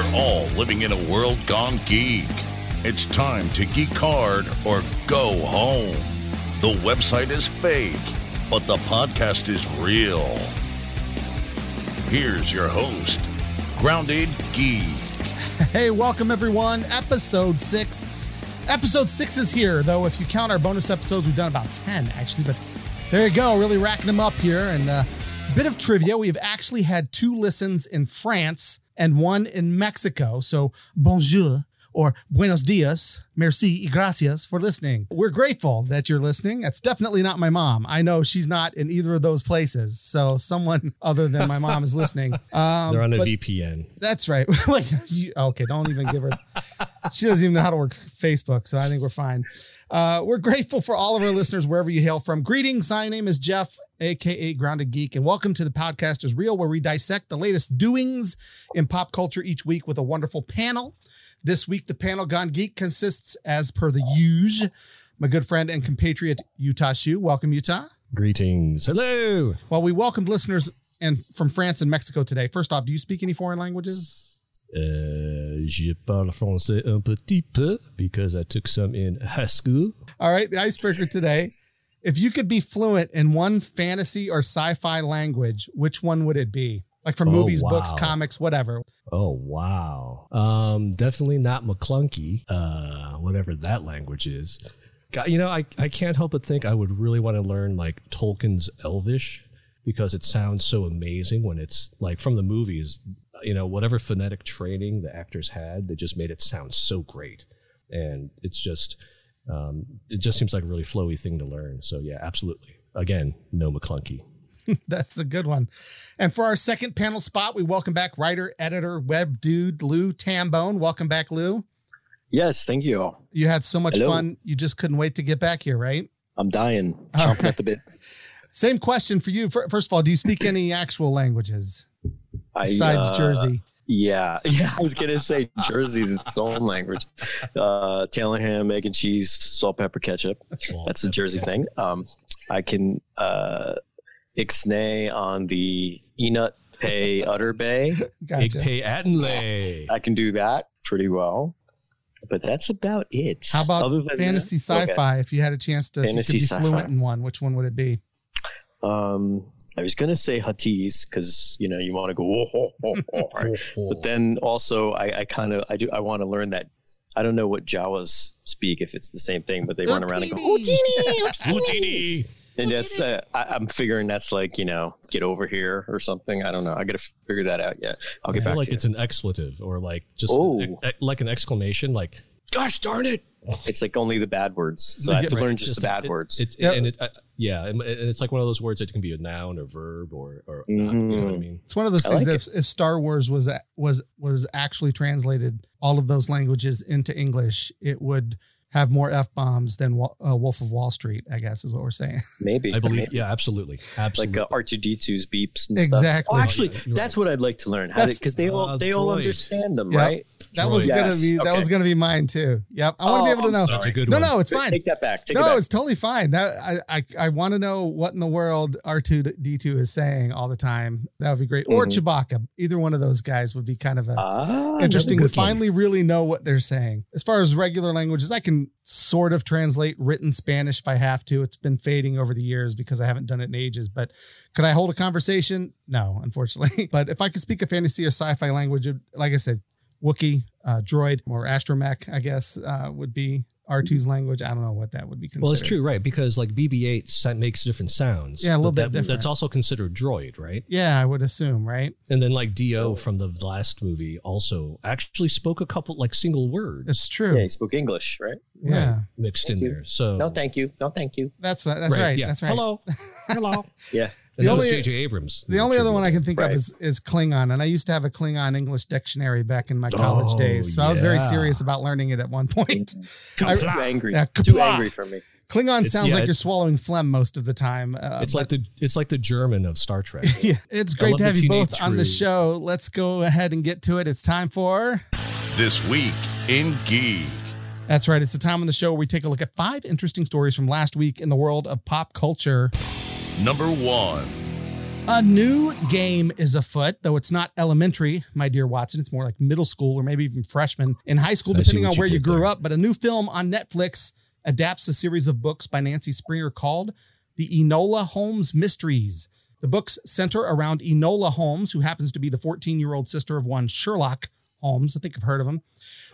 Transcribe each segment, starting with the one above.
We're all living in a world gone geek. It's time to geek hard or go home. The website is fake, but the podcast is real. Here's your host, Grounded Geek. Hey, welcome everyone. Episode six. Episode six is here, though. If you count our bonus episodes, we've done about 10 actually, but there you go. Really racking them up here. And a uh, bit of trivia we've actually had two listens in France and one in Mexico. So, bonjour or buenos dias, merci y gracias for listening. We're grateful that you're listening. That's definitely not my mom. I know she's not in either of those places. So someone other than my mom is listening. Um, They're on a VPN. That's right. okay, don't even give her. She doesn't even know how to work Facebook. So I think we're fine. Uh, we're grateful for all of our listeners wherever you hail from. Greetings. My name is Jeff, aka Grounded Geek, and welcome to the podcast is real, where we dissect the latest doings in pop culture each week with a wonderful panel. This week, the panel Gone Geek consists, as per the usual, my good friend and compatriot Utah Shu. Welcome, Utah. Greetings. Hello. Well, we welcomed listeners and from France and Mexico today. First off, do you speak any foreign languages? Uh, je parle français un petit peu because I took some in high school. All right, the icebreaker today. If you could be fluent in one fantasy or sci-fi language, which one would it be? like from oh, movies, wow. books, comics, whatever. Oh wow. Um, definitely not McClunky, uh, whatever that language is. God, you know, I, I can't help but think I would really want to learn like Tolkien's Elvish because it sounds so amazing when it's like from the movies, you know, whatever phonetic training the actors had, they just made it sound so great. And it's just, um, it just seems like a really flowy thing to learn. So yeah, absolutely. Again, no McClunky. That's a good one. And for our second panel spot, we welcome back writer, editor, web dude Lou Tambone. Welcome back, Lou. Yes, thank you. You had so much Hello. fun. You just couldn't wait to get back here, right? I'm dying, chomping right. at the bit. Same question for you. First of all, do you speak any actual languages besides uh, Jersey? Yeah, yeah. I was gonna say Jersey's its own language. Uh, Taylor ham, egg and cheese, salt, pepper, ketchup. That's a Jersey thing. Um, I can uh, Ixnay on the Enut Pay Utter Bay. Gotcha. Pay Attenlay. I can do that pretty well. But that's about it. How about fantasy that, sci-fi? Okay. If you had a chance to, fantasy if you could be fluent in one, which one would it be? Um, I was gonna say Huttese because you know you want to go, oh, oh, oh, oh. but then also I, I kind of I do I want to learn that I don't know what Jawas speak if it's the same thing, but they run around and go Utinni, Utinni and that's uh, I, am figuring that's like you know get over here or something. I don't know. I got to figure that out yet. I'll get I feel back. Like it's you. an expletive or like just oh. like an exclamation, like "Gosh darn it!" It's like only the bad words, so I have to right. learn just, just, the bad it, words. It's yep. and it, uh, yeah, and it's like one of those words that can be a noun or verb or or mm-hmm. not, you know what I mm-hmm. mean. It's one of those things like that if, if, Star Wars was was was actually translated all of those languages into English, it would have more f bombs than uh, Wolf of Wall Street. I guess is what we're saying. Maybe I believe. Yeah, absolutely, absolutely. Like uh, R two D 2s beeps. And exactly. Stuff. Oh, actually, oh, yeah, that's right. what I'd like to learn. because they all uh, they all understand them, yep. right? That was yes. gonna be that okay. was gonna be mine too. Yep, I want to oh, be able to know. That's a good no, one. No, it's fine. Take that back. Take no, it back. it's totally fine. That I I, I want to know what in the world R two D two is saying all the time. That would be great. Mm-hmm. Or Chewbacca. Either one of those guys would be kind of a ah, interesting to finally really know what they're saying. As far as regular languages, I can sort of translate written Spanish if I have to. It's been fading over the years because I haven't done it in ages. But could I hold a conversation? No, unfortunately. but if I could speak a fantasy or sci-fi language, like I said, Wookie, uh, droid, or astromech, I guess, uh, would be R2's language. I don't know what that would be considered. Well, it's true, right? Because like BB-8 makes different sounds. Yeah, a little bit that, different. That's also considered droid, right? Yeah, I would assume, right? And then like D-O from the last movie also actually spoke a couple like single words. It's true. Yeah, he spoke English, right? Yeah, right, mixed thank in you. there. So no, thank you, no, thank you. That's that's right. right. Yeah. That's right. Hello, hello. yeah the only J.J. Abrams. The only other one I can think right. of is, is Klingon, and I used to have a Klingon English dictionary back in my college oh, days, so yeah. I was very serious about learning it at one point. I, too angry, yeah, too angry for me. Klingon it's, sounds yeah, like you're swallowing phlegm most of the time. Uh, it's like the it's like the German of Star Trek. yeah, it's great to have you both crew. on the show. Let's go ahead and get to it. It's time for this week in geek. That's right. It's the time on the show where we take a look at five interesting stories from last week in the world of pop culture. Number one. A new game is afoot, though it's not elementary, my dear Watson. It's more like middle school or maybe even freshman in high school, depending on where you, you grew there. up. But a new film on Netflix adapts a series of books by Nancy Springer called The Enola Holmes Mysteries. The books center around Enola Holmes, who happens to be the 14 year old sister of one Sherlock Holmes. I think I've heard of him.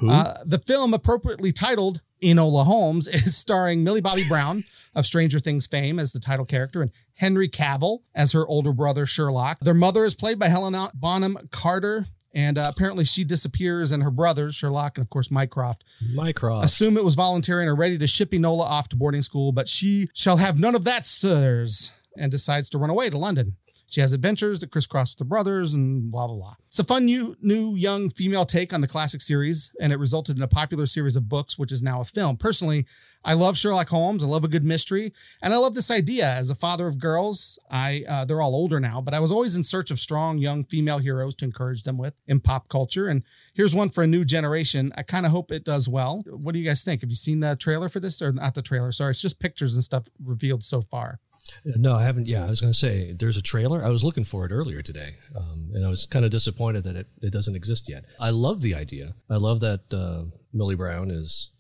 Uh, the film, appropriately titled Enola Holmes, is starring Millie Bobby Brown of Stranger Things fame as the title character and Henry Cavill as her older brother Sherlock. Their mother is played by Helena Bonham Carter. And uh, apparently she disappears, and her brothers, Sherlock and of course Mycroft, Mycroft, assume it was voluntary and are ready to ship Enola off to boarding school. But she shall have none of that, sirs, and decides to run away to London. She has adventures that crisscross with the brothers and blah, blah, blah. It's a fun new, new young female take on the classic series, and it resulted in a popular series of books, which is now a film. Personally, I love Sherlock Holmes. I love a good mystery, and I love this idea. As a father of girls, I uh, they're all older now, but I was always in search of strong young female heroes to encourage them with in pop culture. And here's one for a new generation. I kind of hope it does well. What do you guys think? Have you seen the trailer for this, or not the trailer? Sorry, it's just pictures and stuff revealed so far. No, I haven't. Yeah, I was going to say there's a trailer. I was looking for it earlier today, um, and I was kind of disappointed that it, it doesn't exist yet. I love the idea. I love that uh, Millie Brown is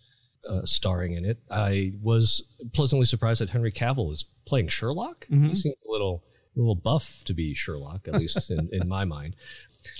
uh, starring in it. I was pleasantly surprised that Henry Cavill is playing Sherlock. Mm-hmm. He seems a little a little buff to be Sherlock, at least in, in my mind.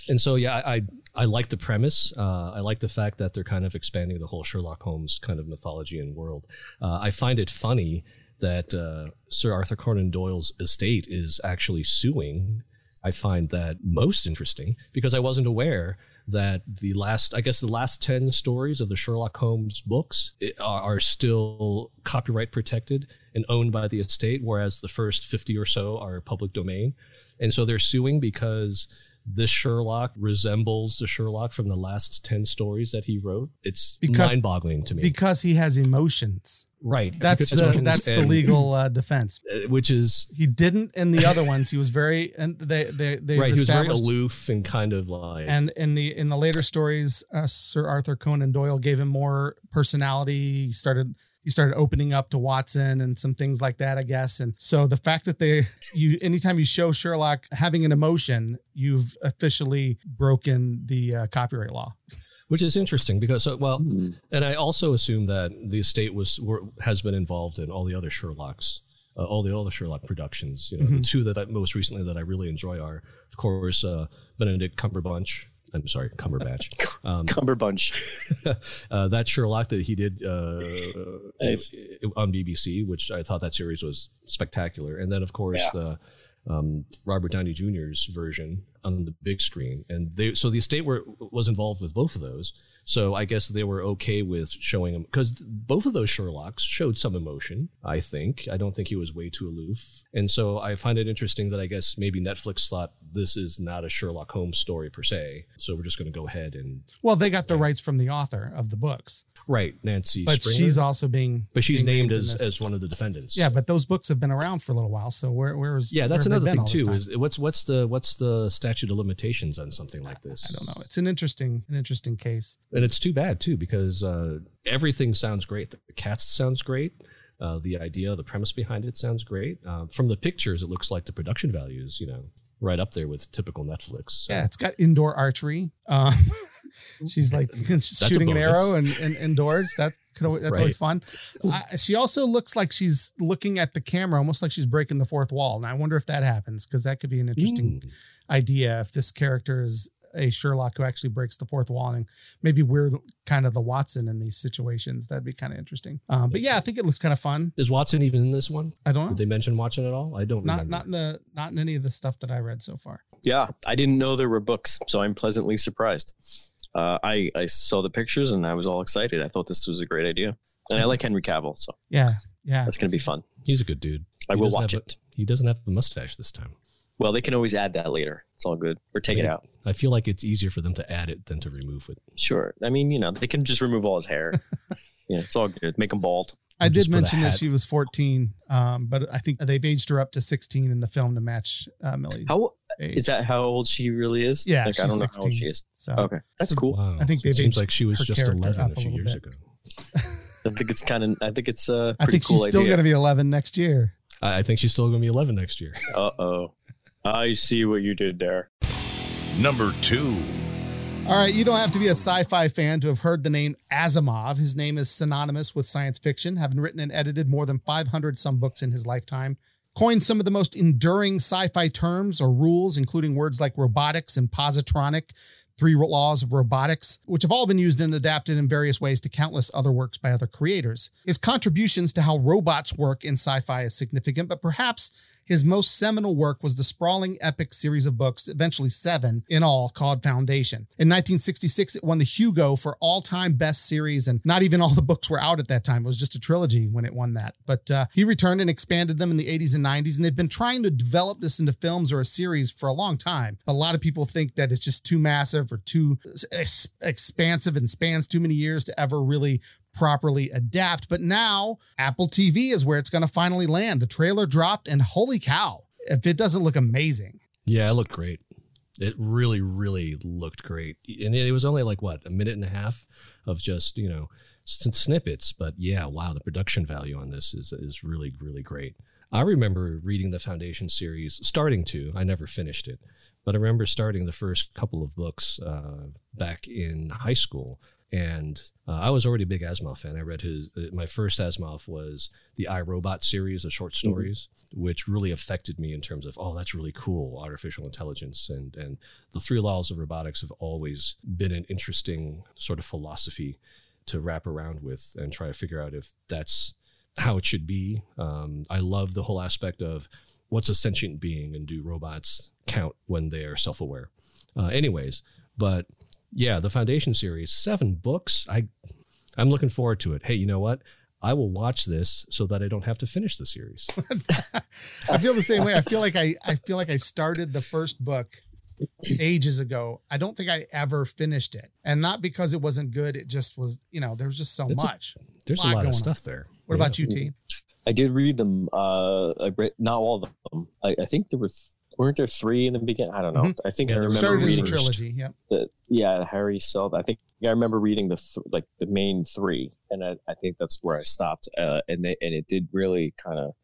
And so, yeah, I I like the premise. Uh, I like the fact that they're kind of expanding the whole Sherlock Holmes kind of mythology and world. Uh, I find it funny that uh, Sir Arthur Conan Doyle's estate is actually suing. I find that most interesting because I wasn't aware that the last, I guess, the last 10 stories of the Sherlock Holmes books are, are still copyright protected and owned by the estate, whereas the first 50 or so are public domain. And so they're suing because this Sherlock resembles the Sherlock from the last 10 stories that he wrote. It's mind boggling to me. Because he has emotions. Right. That's the that's the legal uh, defense. Uh, which is he didn't in the other ones. He was very and they they they right. He was very aloof and kind of like. And in the in the later stories, uh, Sir Arthur Conan Doyle gave him more personality. He started he started opening up to Watson and some things like that, I guess. And so the fact that they you anytime you show Sherlock having an emotion, you've officially broken the uh, copyright law which is interesting because so well mm. and i also assume that the estate was were, has been involved in all the other sherlocks uh, all the other sherlock productions you know mm-hmm. the two that I, most recently that i really enjoy are of course uh, benedict cumberbatch I'm sorry, Cumberbatch. Um, Cumberbunch. uh, that Sherlock that he did uh, nice. on BBC, which I thought that series was spectacular. And then, of course, yeah. the um, Robert Downey Jr.'s version on the big screen, and they so the estate were was involved with both of those. So I guess they were okay with showing him because both of those Sherlocks showed some emotion. I think I don't think he was way too aloof, and so I find it interesting that I guess maybe Netflix thought this is not a Sherlock Holmes story per se, so we're just going to go ahead and well, they got the rights from the author of the books. Right, Nancy. But Springer. she's also being. But she's being named, as as one of the defendants. Yeah, but those books have been around for a little while. So where where is? Yeah, that's another thing too. Is what's what's the what's the statute of limitations on something like this? I don't know. It's an interesting an interesting case, and it's too bad too because uh, everything sounds great. The cast sounds great. Uh, the idea, the premise behind it sounds great. Uh, from the pictures, it looks like the production values, you know, right up there with typical Netflix. So. Yeah, it's got indoor archery. Um, she's like shooting an arrow and, and indoors. That could always, that's right. always fun. Uh, she also looks like she's looking at the camera, almost like she's breaking the fourth wall. And I wonder if that happens because that could be an interesting mm. idea if this character is a Sherlock who actually breaks the fourth wall and maybe we're kind of the Watson in these situations. That'd be kind of interesting. Um, but yeah, I think it looks kind of fun. Is Watson even in this one? I don't know. Did they mention Watson at all? I don't. Not remember. not in the not in any of the stuff that I read so far. Yeah, I didn't know there were books, so I'm pleasantly surprised. Uh, I I saw the pictures and I was all excited. I thought this was a great idea, and I like Henry Cavill, so yeah, yeah, that's gonna be fun. He's a good dude. I he will watch it. A, he doesn't have the mustache this time. Well, they can always add that later. It's all good, or take I mean, it out. I feel like it's easier for them to add it than to remove it. Sure. I mean, you know, they can just remove all his hair. yeah, it's all good. Make him bald. I did mention that she was 14, um, but I think they've aged her up to 16 in the film to match uh, Millie's. How age. is that? How old she really is? Yeah, like, I don't know 16, how old she is. So okay, that's so, cool. Wow. I think they seems like she was just 11 a few years bit. ago. I think it's kind of. I think it's. Uh, I think cool she's still going to be 11 next year. I think she's still going to be 11 next year. Uh oh. I see what you did there. Number two. All right, you don't have to be a sci fi fan to have heard the name Asimov. His name is synonymous with science fiction, having written and edited more than 500 some books in his lifetime. Coined some of the most enduring sci fi terms or rules, including words like robotics and positronic, three laws of robotics, which have all been used and adapted in various ways to countless other works by other creators. His contributions to how robots work in sci fi is significant, but perhaps his most seminal work was the sprawling epic series of books, eventually seven in all, called Foundation. In 1966, it won the Hugo for all time best series, and not even all the books were out at that time. It was just a trilogy when it won that. But uh, he returned and expanded them in the 80s and 90s, and they've been trying to develop this into films or a series for a long time. A lot of people think that it's just too massive or too expansive and spans too many years to ever really properly adapt. But now Apple TV is where it's going to finally land. The trailer dropped, and holy cow, if it doesn't look amazing. Yeah, it looked great. It really, really looked great. And it was only like what, a minute and a half of just, you know, snippets. But yeah, wow, the production value on this is, is really, really great. I remember reading the Foundation series, starting to, I never finished it, but I remember starting the first couple of books uh, back in high school and uh, I was already a big Asimov fan. I read his uh, my first Asimov was the I Robot series of short mm-hmm. stories, mm-hmm. which really affected me in terms of oh that's really cool artificial intelligence and and the three laws of robotics have always been an interesting sort of philosophy to wrap around with and try to figure out if that's how it should be. Um, I love the whole aspect of what's a sentient being and do robots count when they are self aware. Uh, anyways, but yeah, the Foundation series, seven books. I I'm looking forward to it. Hey, you know what? I will watch this so that I don't have to finish the series. I feel the same way. I feel like I I feel like I started the first book ages ago. I don't think I ever finished it. And not because it wasn't good, it just was, you know, there was just so much. A, there's a lot, a lot of stuff on. there. What yeah. about you, T? I did read them. Uh, I read not all of them. I, I think there were weren't there three in the beginning? I don't know. Mm-hmm. I think yeah, I remember started reading as a trilogy. Yeah. The, yeah, Hari Seldon. I think I remember reading the th- like the main three, and I, I think that's where I stopped. Uh, and they, and it did really kind of,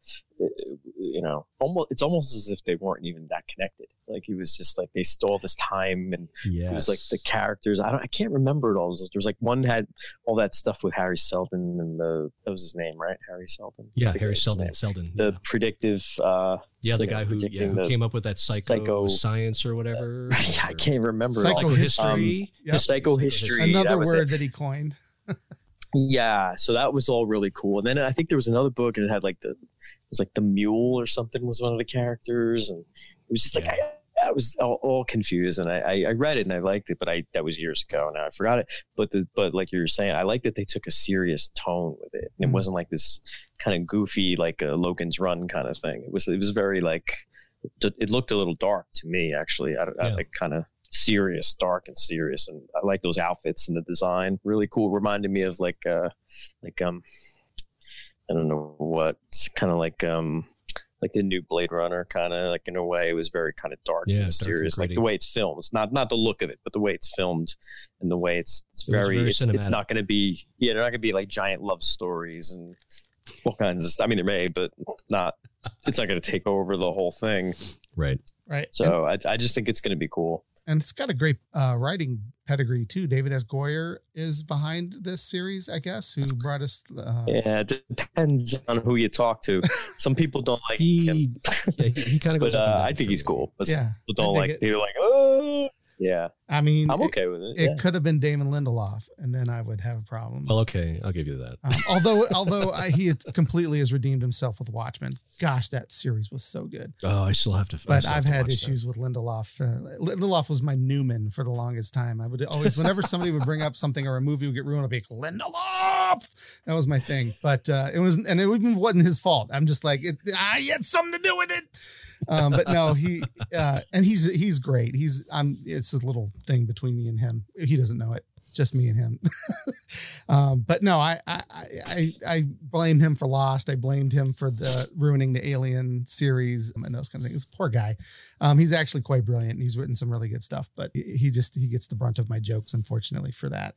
you know, almost it's almost as if they weren't even that connected. Like he was just like they stole this time, and yes. it was like the characters. I don't, I can't remember it all. There was like one had all that stuff with Hari Seldon and the that was his name, right? Hari Seldon. Yeah, Hari Seldon. Seldon. The yeah. predictive. uh Yeah, the guy know, who, yeah, who came up with that psycho, psycho science or whatever. Uh, yeah, I can't remember. Psychohistory. Um, yep. Psychohistory. Another that word it. that he coined. yeah, so that was all really cool. And then I think there was another book and it had like the it was like the mule or something was one of the characters, and it was just like yeah. I, I, was all, all confused. And I, I read it and I liked it, but I that was years ago. and I forgot it. But the but like you were saying, I like that they took a serious tone with it. And it mm wasn't like this kind of goofy like a Logan's Run kind of thing. It was it was very like it looked a little dark to me actually. I, yeah. I like kind of serious, dark and serious. And I like those outfits and the design. Really cool. Reminded me of like uh like um I don't know what kind of like um like the new Blade Runner kind of like in a way. It was very kind of dark yeah, and mysterious like the way it's filmed. Not not the look of it but the way it's filmed and the way it's it's it very, very it's, it's, not going to be yeah they're not going to be like giant love stories and all kinds of stuff I mean there may but not it's not going to take over the whole thing. Right. Right. So I, I just think it's going to be cool and it's got a great uh, writing pedigree too. David S. Goyer is behind this series, I guess, who brought us. Uh, yeah, it depends on who you talk to. Some people don't like he, him. yeah, he, he kind of goes. but uh, I think he's cool. But yeah, people don't like. It. They're like, oh, yeah. I mean, I'm okay with it. It yeah. could have been Damon Lindelof, and then I would have a problem. Well, okay, I'll give you that. Um, although, although I, he completely has redeemed himself with Watchmen. Gosh, that series was so good. Oh, I still have to. But I've had issues that. with Lindelof. Uh, Lindelof was my Newman for the longest time. I would always, whenever somebody would bring up something or a movie would get ruined, I'd be like, Lindelof. That was my thing. But uh, it was, and it even wasn't his fault. I'm just like, it, I had something to do with it um, but no, he uh, and he's he's great. He's I'm it's a little thing between me and him. He doesn't know it. Just me and him. um, but no, I, I I I blame him for Lost. I blamed him for the ruining the Alien series and those kind of things. Poor guy. Um, he's actually quite brilliant. He's written some really good stuff, but he just he gets the brunt of my jokes, unfortunately, for that.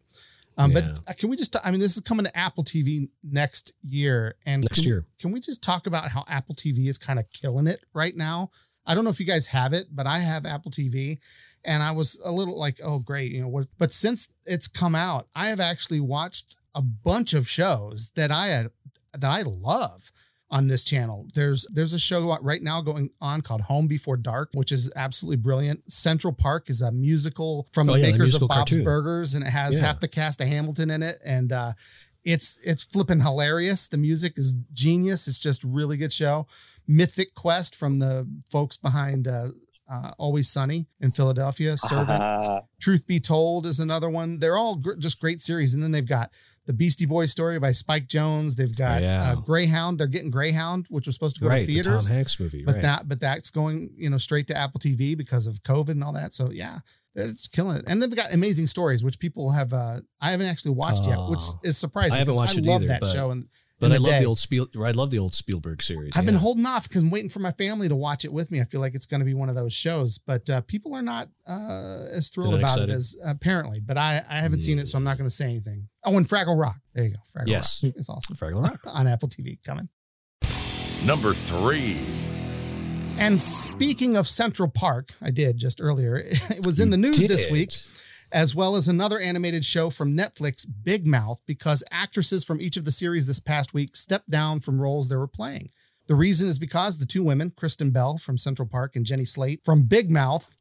Um, yeah. But uh, can we just, I mean, this is coming to Apple TV next year. And next can, year. Can we just talk about how Apple TV is kind of killing it right now? I don't know if you guys have it, but I have Apple TV and I was a little like, oh, great, you know what? But since it's come out, I have actually watched a bunch of shows that I that I love on this channel. There's there's a show right now going on called Home Before Dark, which is absolutely brilliant. Central Park is a musical from the oh, yeah, makers the of Bob's cartoon. Burgers, and it has yeah. half the cast of Hamilton in it, and uh, it's it's flipping hilarious. The music is genius. It's just really good show. Mythic Quest from the folks behind uh, uh, Always Sunny in Philadelphia. Servant. Truth Be Told is another one. They're all gr- just great series. And then they've got the Beastie Boys story by Spike Jonze. They've got oh, yeah. uh, Greyhound. They're getting Greyhound, which was supposed to go right, to theaters. The Tom Hanks movie, but right. that but that's going you know straight to Apple TV because of COVID and all that. So yeah, it's killing it. And then they got amazing stories, which people have. uh I haven't actually watched yet, which is surprising. I haven't watched I it love either, that show and but I love day. the old Spiel. I love the old Spielberg series. I've yeah. been holding off because I'm waiting for my family to watch it with me. I feel like it's going to be one of those shows, but uh, people are not uh, as thrilled about excited. it as apparently. But I, I haven't seen it, so I'm not going to say anything. Oh, and Fraggle Rock. There you go. Fraggle yes. Rock. It's awesome. Fraggle Rock on Apple TV coming. Number three. And speaking of Central Park, I did just earlier. It was in the news this week as well as another animated show from Netflix, Big Mouth, because actresses from each of the series this past week stepped down from roles they were playing. The reason is because the two women, Kristen Bell from Central Park and Jenny Slate from Big Mouth,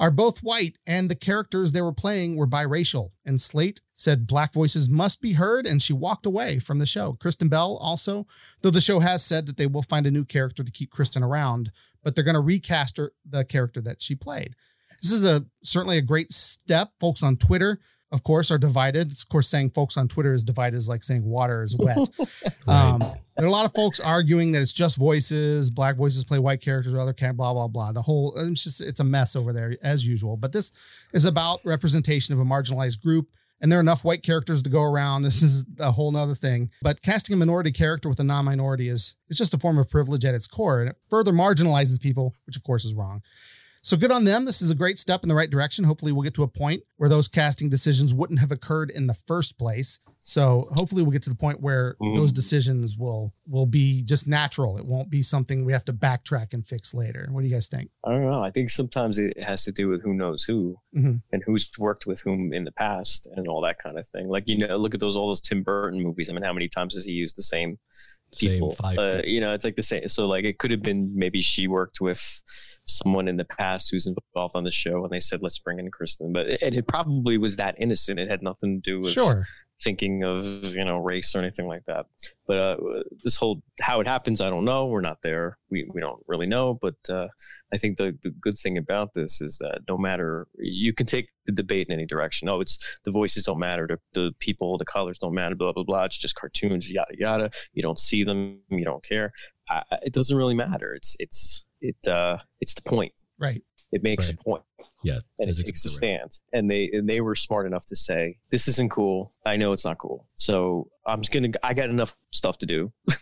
are both white, and the characters they were playing were biracial. And Slate said black voices must be heard, and she walked away from the show. Kristen Bell also, though the show has said that they will find a new character to keep Kristen around, but they're going to recast her, the character that she played. This is a certainly a great step. Folks on Twitter, of course, are divided. Of course, saying folks on Twitter is divided is like saying water is wet. right. um, there are a lot of folks arguing that it's just voices, black voices play white characters, or other can blah blah blah. The whole it's just it's a mess over there as usual. But this is about representation of a marginalized group and there are enough white characters to go around. This is a whole nother thing. But casting a minority character with a non-minority is it's just a form of privilege at its core, and it further marginalizes people, which of course is wrong. So good on them. This is a great step in the right direction. Hopefully, we'll get to a point where those casting decisions wouldn't have occurred in the first place. So hopefully, we'll get to the point where mm. those decisions will will be just natural. It won't be something we have to backtrack and fix later. What do you guys think? I don't know. I think sometimes it has to do with who knows who mm-hmm. and who's worked with whom in the past and all that kind of thing. Like you know, look at those all those Tim Burton movies. I mean, how many times has he used the same people? Same uh, you know, it's like the same. So like, it could have been maybe she worked with someone in the past who's involved on the show and they said let's bring in kristen but it, it probably was that innocent it had nothing to do with sure thinking of you know race or anything like that. But uh, this whole how it happens i don't know. We're not there. We, we don't really know. But uh, i think the, the good thing about this is that no matter you can take the debate in any direction. Oh it's the voices don't matter. The, the people the colors don't matter blah blah blah. It's just cartoons yada yada. You don't see them. You don't care. I, it doesn't really matter. It's it's it uh it's the point. Right it makes right. a point. Yeah and it takes a stand. And they and they were smart enough to say this isn't cool. I know it's not cool. So i'm just gonna i got enough stuff to do.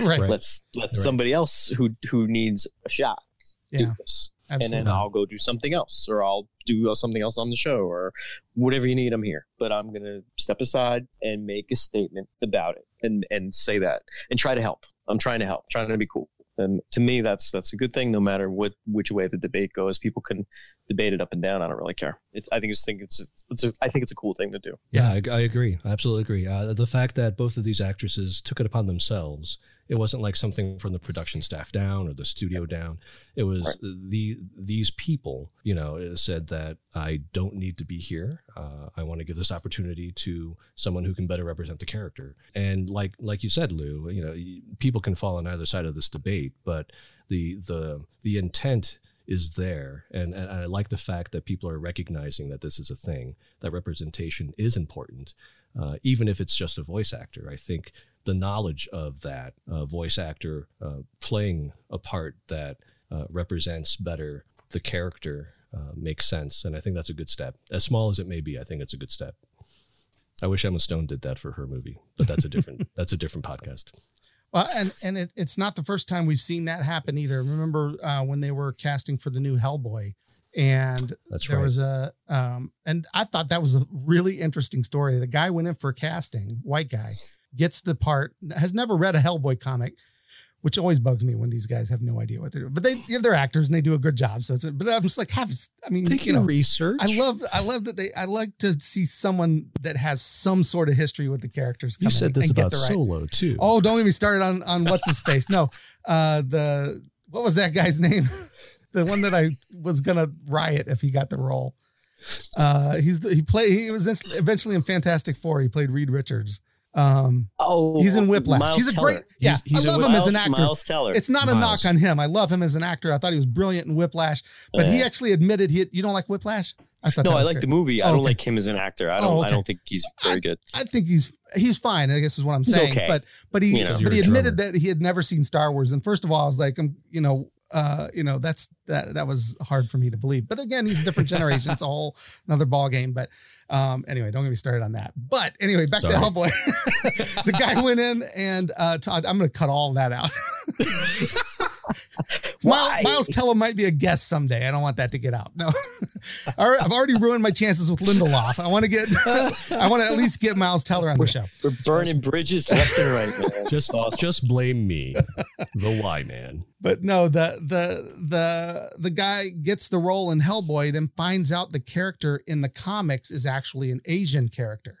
Right. Let's let right. somebody else who who needs a shot yeah. do this. Absolutely. and then i'll go do something else or i'll do uh, something else on the show or whatever you need i'm here. But i'm gonna step aside and make a statement about it and and say that and try to help. I'm trying to help trying to be cool and to me that's that's a good thing no matter what which way the debate goes. People can debate it up and down i don't really care it's, i think it's think it's, it's a, i think it's a cool thing to do yeah i, I agree i absolutely agree uh, the fact that both of these actresses took it upon themselves it wasn't like something from the production staff down or the studio down. It was right. the these people, you know, said that I don't need to be here. Uh, I want to give this opportunity to someone who can better represent the character. And like like you said, Lou, you know, people can fall on either side of this debate, but the the the intent is there. And, and, I like the fact that people are recognizing that this is a thing, that representation is important, uh, even if it's just a voice actor. I think the knowledge of that uh, voice actor uh, playing a part that uh, represents better the character uh, makes sense. And I think that's a good step. As small as it may be, I think it's a good step. I wish Emma Stone did that for her movie, but that's a different that's a different podcast. Well, and and it, it's not the first time we've seen that happen either. Remember uh, when they were casting for the new Hellboy, and That's there right. was a um, and I thought that was a really interesting story. The guy went in for casting, white guy, gets the part, has never read a Hellboy comic, which always bugs me when these guys have no idea what they're doing. But they, yeah, they're actors and they do a good job. So it's, but I'm just like, have, I mean, They you know, research. I love, I love that they, I like to see someone that has some sort of history with the characters. You said this and get about the right- Solo too. Oh, don't get me started on on what's his face. No, uh, the what was that guy's name? the one that I was gonna riot if he got the role. Uh, he's he played. He was eventually in Fantastic Four. He played Reed Richards. Um, Oh, he's in Whiplash. Miles he's a Teller. great. Yeah, He's- he's I love Whip- him as an actor. Miles Teller. It's not a knock on him. I love him as an actor. I thought he was brilliant in Whiplash, but he actually admitted he. You don't like Whiplash? I thought no, I like great. the movie. I Oh, don't okay. like him as an actor. I don't. Oh, I don't think he's very good. I think he's he's fine. I guess is what I'm saying. okay. But but he You know. but he admitted drummer. that he had never seen Star Wars. And first of all, I was like, I'm you know uh you know that's that that was hard for me to believe. But again, he's a different generation. It's a whole another ball game. But um anyway, don't get me started on that. But anyway, back Sorry. to Hellboy. the guy went in and uh Todd, I'm going to cut all that out. Miles, Miles Teller might be a guest someday. I don't want that to get out. No, All right, I've already ruined my chances with Lindelof. I want to get, I want to at least get Miles Teller on the show. We're burning bridges left and right, man. just just blame me, the why man. But no, the the the the guy gets the role in Hellboy, then finds out the character in the comics is actually an Asian character,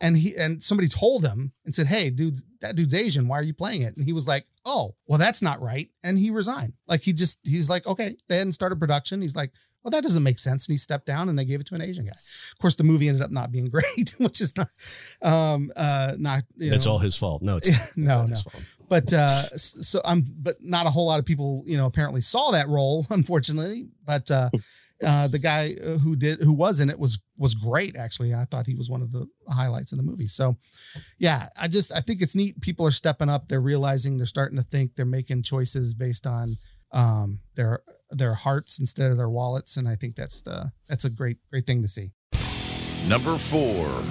and he and somebody told him and said, "Hey, dude, that dude's Asian. Why are you playing it?" And he was like, "Oh, well, that's not right," and he resigned. Like he just he's like, "Okay." They hadn't started production. He's like, "Well, that doesn't make sense," and he stepped down, and they gave it to an Asian guy. Of course, the movie ended up not being great, which is not, um, uh, not you It's know, all his fault. No, it's, it's no, not no. his fault. but uh so i'm but not a whole lot of people you know apparently saw that role unfortunately but uh uh the guy uh, who did who was in it was was great actually i thought he was one of the highlights in the movie so yeah i just i think it's neat people are stepping up they're realizing they're starting to think they're making choices based on um their their hearts instead of their wallets and i think that's the that's a great great thing to see Number four.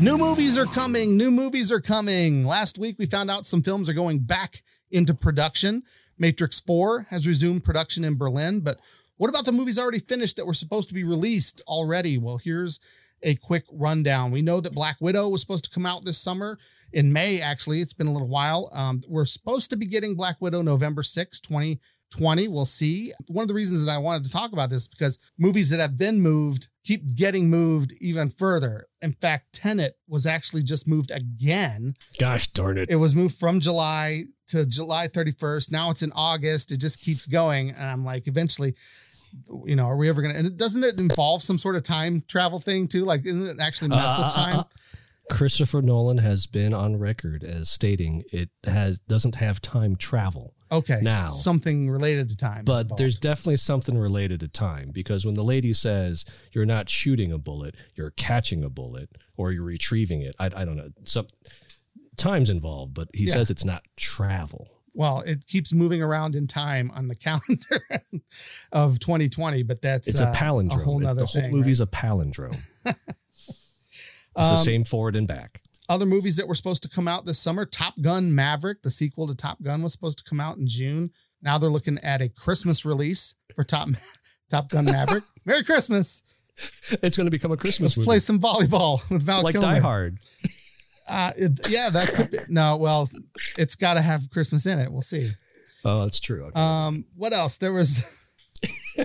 New movies are coming. New movies are coming. Last week, we found out some films are going back into production. Matrix 4 has resumed production in Berlin. But what about the movies already finished that were supposed to be released already? Well, here's a quick rundown. We know that Black Widow was supposed to come out this summer in May, actually. It's been a little while. Um, we're supposed to be getting Black Widow November 6, 2020. We'll see. One of the reasons that I wanted to talk about this is because movies that have been moved keep getting moved even further. In fact, Tenet was actually just moved again. Gosh darn it. It was moved from July to July 31st. Now it's in August. It just keeps going. And I'm like, eventually, you know, are we ever going to, and doesn't it involve some sort of time travel thing too? Like, isn't it actually mess Uh, with time? Christopher Nolan has been on record as stating it has doesn't have time travel. Okay. now. something related to time. But there's definitely something related to time because when the lady says you're not shooting a bullet, you're catching a bullet or you're retrieving it. I, I don't know. Some time's involved, but he Yeah. says it's not travel. Well, it keeps moving around in time on the calendar of 2020, but that's It's uh, a palindrome. A whole It- nother the whole thing, movie's a palindrome. it's the Um, same forward and back. other movies that were supposed to come out this summer top gun maverick the sequel to top gun was supposed to come out in june now they're looking at a christmas release for top top gun maverick merry christmas It's going to become a Christmas let's movie. play some volleyball with val like kilmer Die Hard. Uh, it- yeah that could be, no well it's got to have christmas in it we'll see Oh, that's true. Okay. um what else there was yeah,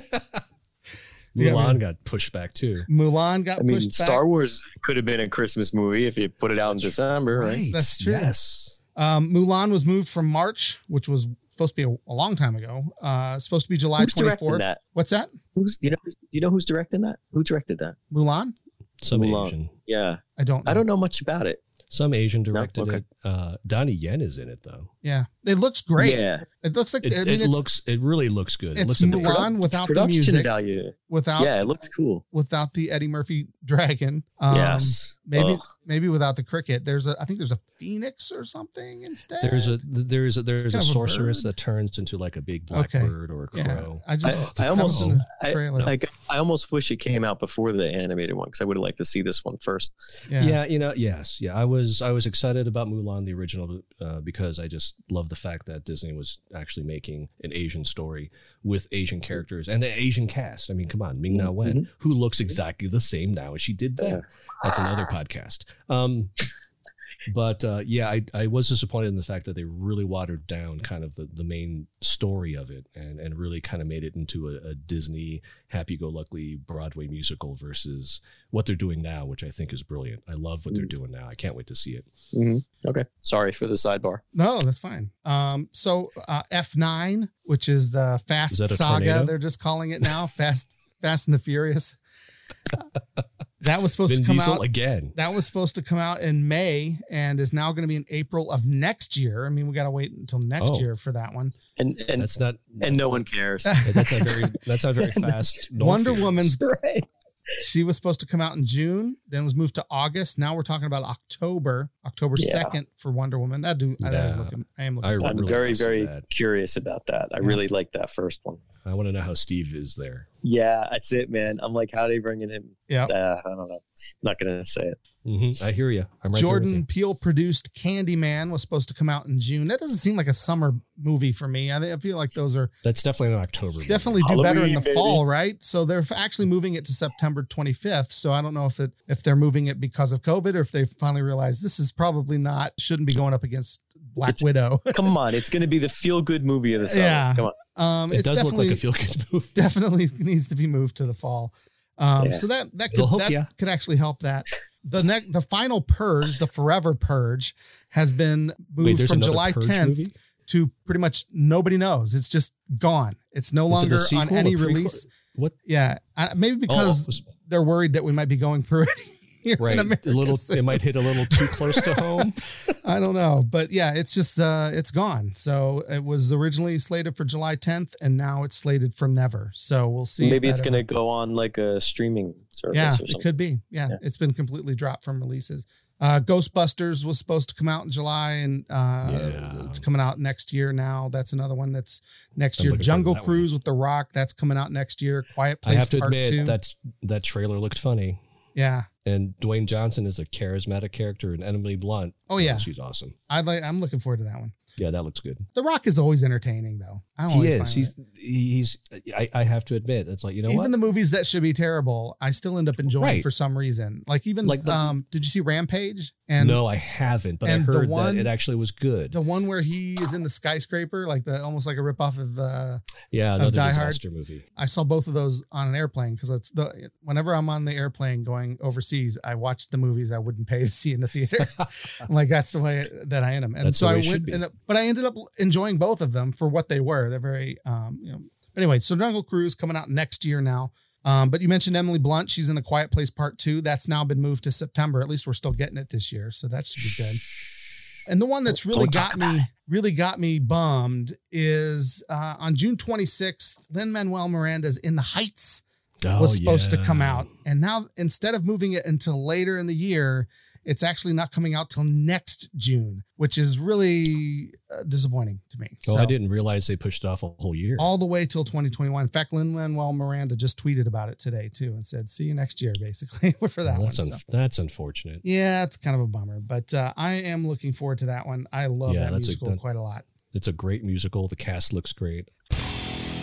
Mulan man. got pushed back too. mulan got I mean, pushed back Star Wars could have been a Christmas movie if you put it out in December, right? That's true. Yes. um mulan was moved from march which was supposed to be a, a long time ago uh supposed to be july Who's directing 24th that? what's that Who's you know? You know who's directing that? Who directed that? mulan Some Mulan. Asian. Yeah, i don't know. I don't know much about it. Some Asian directed okay. it. Uh, Donnie Yen is in it though. Yeah, it looks great. Yeah, It looks like It, I mean, it looks. It really looks good. It it's looks. Mulan without the music, value. without yeah, it looks cool. without the Eddie Murphy dragon. Um, yes, maybe Ugh. Maybe without the cricket. There's a I think there's a phoenix or something instead. There's a there's a there's kind a of a sorceress that turns into like a big Okay. blackbird or a yeah. crow. I just I- I almost- that was in the I- trailer. Like I almost wish it came out before the animated one because I would have liked to see this one first. yeah. Yeah. you know, yes, yeah. I was I was excited about Mulan the original uh, because I just love the fact that Disney was actually making an Asian story with Asian characters and an Asian cast. I mean, come on, Ming Na Wen, Mhm. who looks exactly the same now as she did then. Yeah. That's another podcast. Um, but uh, yeah, I, I was disappointed in the fact that they really watered down kind of the, the main story of it and, and really kind of made it into a, a Disney happy go lucky Broadway musical versus what they're doing now, which I think is brilliant. I love what they're doing now. I can't wait to see it. Mm-hmm. Okay. Sorry for the sidebar. No, that's fine. Um, so uh, F9, which is the Fast is Saga, tornado? they're just calling it now. Fast, Fast and the Furious. That was supposed Vin to come Diesel out again. That was supposed to come out in May and is now going to be in April of next year. I mean, we got to wait until next oh. year for that one. And and that's not and no one cares. that's not very that's not very fast. Wonder Woman's right. She was supposed to come out in June, then was moved to August. Now we're talking about October, October second yeah. for Wonder Woman. I do. Yeah. I, looking, I am looking. I am really very, very curious about that. I yeah. really like that first one. I want to know how Steve is there. Yeah, that's it, man. I'm like, how are they bringing him? Yeah, uh, I don't know. I'm not gonna say it. Mm-hmm. I hear you. I'm right Jordan Peele produced Candyman was supposed to come out in June. That doesn't seem like a summer movie for me. I, I feel like those are that's definitely an October. Definitely movie. do Halloween, better in the baby. fall, right? So they're actually moving it to September 25th. So I don't know if it if they're moving it because of COVID or if they finally realized this is probably not shouldn't be going up against Black it's, Widow. come on, it's going to be the feel good movie of the summer. Yeah, come on. Um, it does look like a feel good movie. Definitely needs to be moved to the fall. Um, yeah. so that that could that could actually help that. The next the final purge, the forever purge, has been moved Wait, from July 10th movie? to pretty much nobody knows. It's just gone. It's no Is longer it on any release. What? Yeah, maybe because oh, they're worried that we might be going through it here right. a little soon. it might hit a little too close to home. I don't know, but yeah, it's just uh it's gone. So it was originally slated for July 10th and now it's slated for never. So we'll see. Maybe it's going to go on like a streaming service Yeah, it could be. Yeah, yeah, it's been completely dropped from releases. Uh, Ghostbusters was supposed to come out in July, and uh, yeah. it's coming out next year. Now that's another one that's next I'm year. Jungle Cruise one. with The Rock that's coming out next year. Quiet Place. I have to Part admit that's that trailer looked funny. Yeah, and Dwayne Johnson is a charismatic character, and Emily Blunt. Oh yeah, she's awesome. I'd like. I'm looking forward to that one. Yeah, that looks good. The Rock is always entertaining, though. I he is. He's, he's. I, I have to admit, it's like you know, even what? the movies that should be terrible, I still end up enjoying right. for some reason. Like even like the, um, did you see Rampage? And no, I haven't, but I heard one, that it actually was good. The one where he is in the skyscraper, like the almost like a ripoff of uh, yeah, another of Die disaster Hard. movie. I saw both of those on an airplane because it's the whenever I'm on the airplane going overseas, I watch the movies I wouldn't pay to see in the theater. I'm like that's the way that I am, and that's so I went, and, but I ended up enjoying both of them for what they were. They're very, um, you know. Anyway, so Jungle Cruise coming out next year now. Um, but you mentioned Emily Blunt. She's in A Quiet Place Part Two. That's now been moved to September. At least we're still getting it this year, so that should be good. And the one that's really got me, really got me bummed is uh, on June 26th. Lin Manuel Miranda's In the Heights oh, was supposed yeah. to come out, and now instead of moving it until later in the year, it's actually not coming out till next June, which is really uh, disappointing to me. Oh, so, I didn't realize they pushed off a whole year. All the way till 2021. In fact, Lin Manuel Miranda just tweeted about it today too and said, "See you next year," basically for that that's one. Un- so. That's unfortunate. Yeah, it's kind of a bummer, but uh, I am looking forward to that one. I love yeah, that musical a, that, quite a lot. It's a great musical. The cast looks great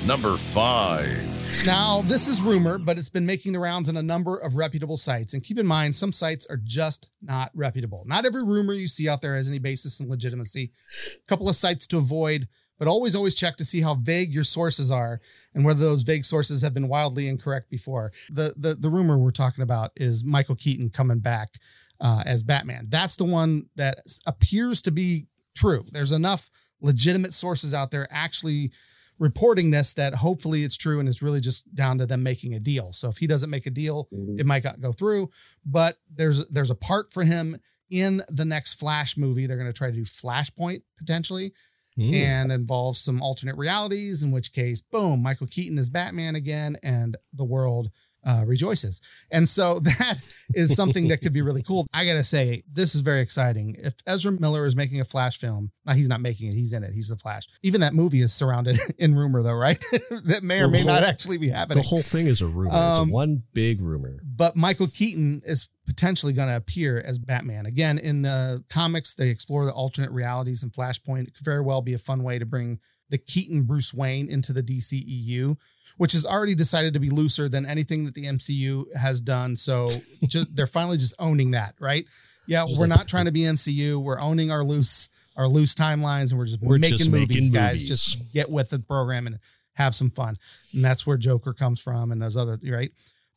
number five. Now, this is rumor, but it's been making the rounds in a number of reputable sites. And keep in mind, some sites are just not reputable. Not every rumor you see out there has any basis in legitimacy. A couple of sites to avoid, but always, always check to see how vague your sources are and whether those vague sources have been wildly incorrect before. The the, the rumor we're talking about is Michael Keaton coming back uh, as Batman. That's the one that appears to be true. There's enough legitimate sources out there actually reporting this that hopefully it's true and it's really just down to them making a deal. So if he doesn't make a deal, mm-hmm. it might not go through. But there's there's a part for him in the next Flash movie. They're going to try to do Flashpoint potentially. Mm. And involve some alternate realities, in which case, boom, Michael Keaton is Batman again, and the world uh, rejoices. And so that is something that could be really cool. I got to say, this is very exciting. If Ezra Miller is making a Flash film, now he's not making it, he's in it, he's the Flash. Even that movie is surrounded in rumor, though, right? that may or may whole, not actually be happening. The whole thing is a rumor. Um, it's one big rumor. But Michael Keaton is potentially going to appear as Batman. Again, in the comics, they explore the alternate realities and Flashpoint. It could very well be a fun way to bring the Keaton Bruce Wayne into the DCEU which is already decided to be looser than anything that the MCU has done. So just, they're finally just owning that, right? Yeah, Just we're like- not trying to be MCU. We're owning our loose our loose timelines, and we're just We're making just movies, making guys. movies. Just get with the program and have some fun. And that's where Joker comes from, and those other right.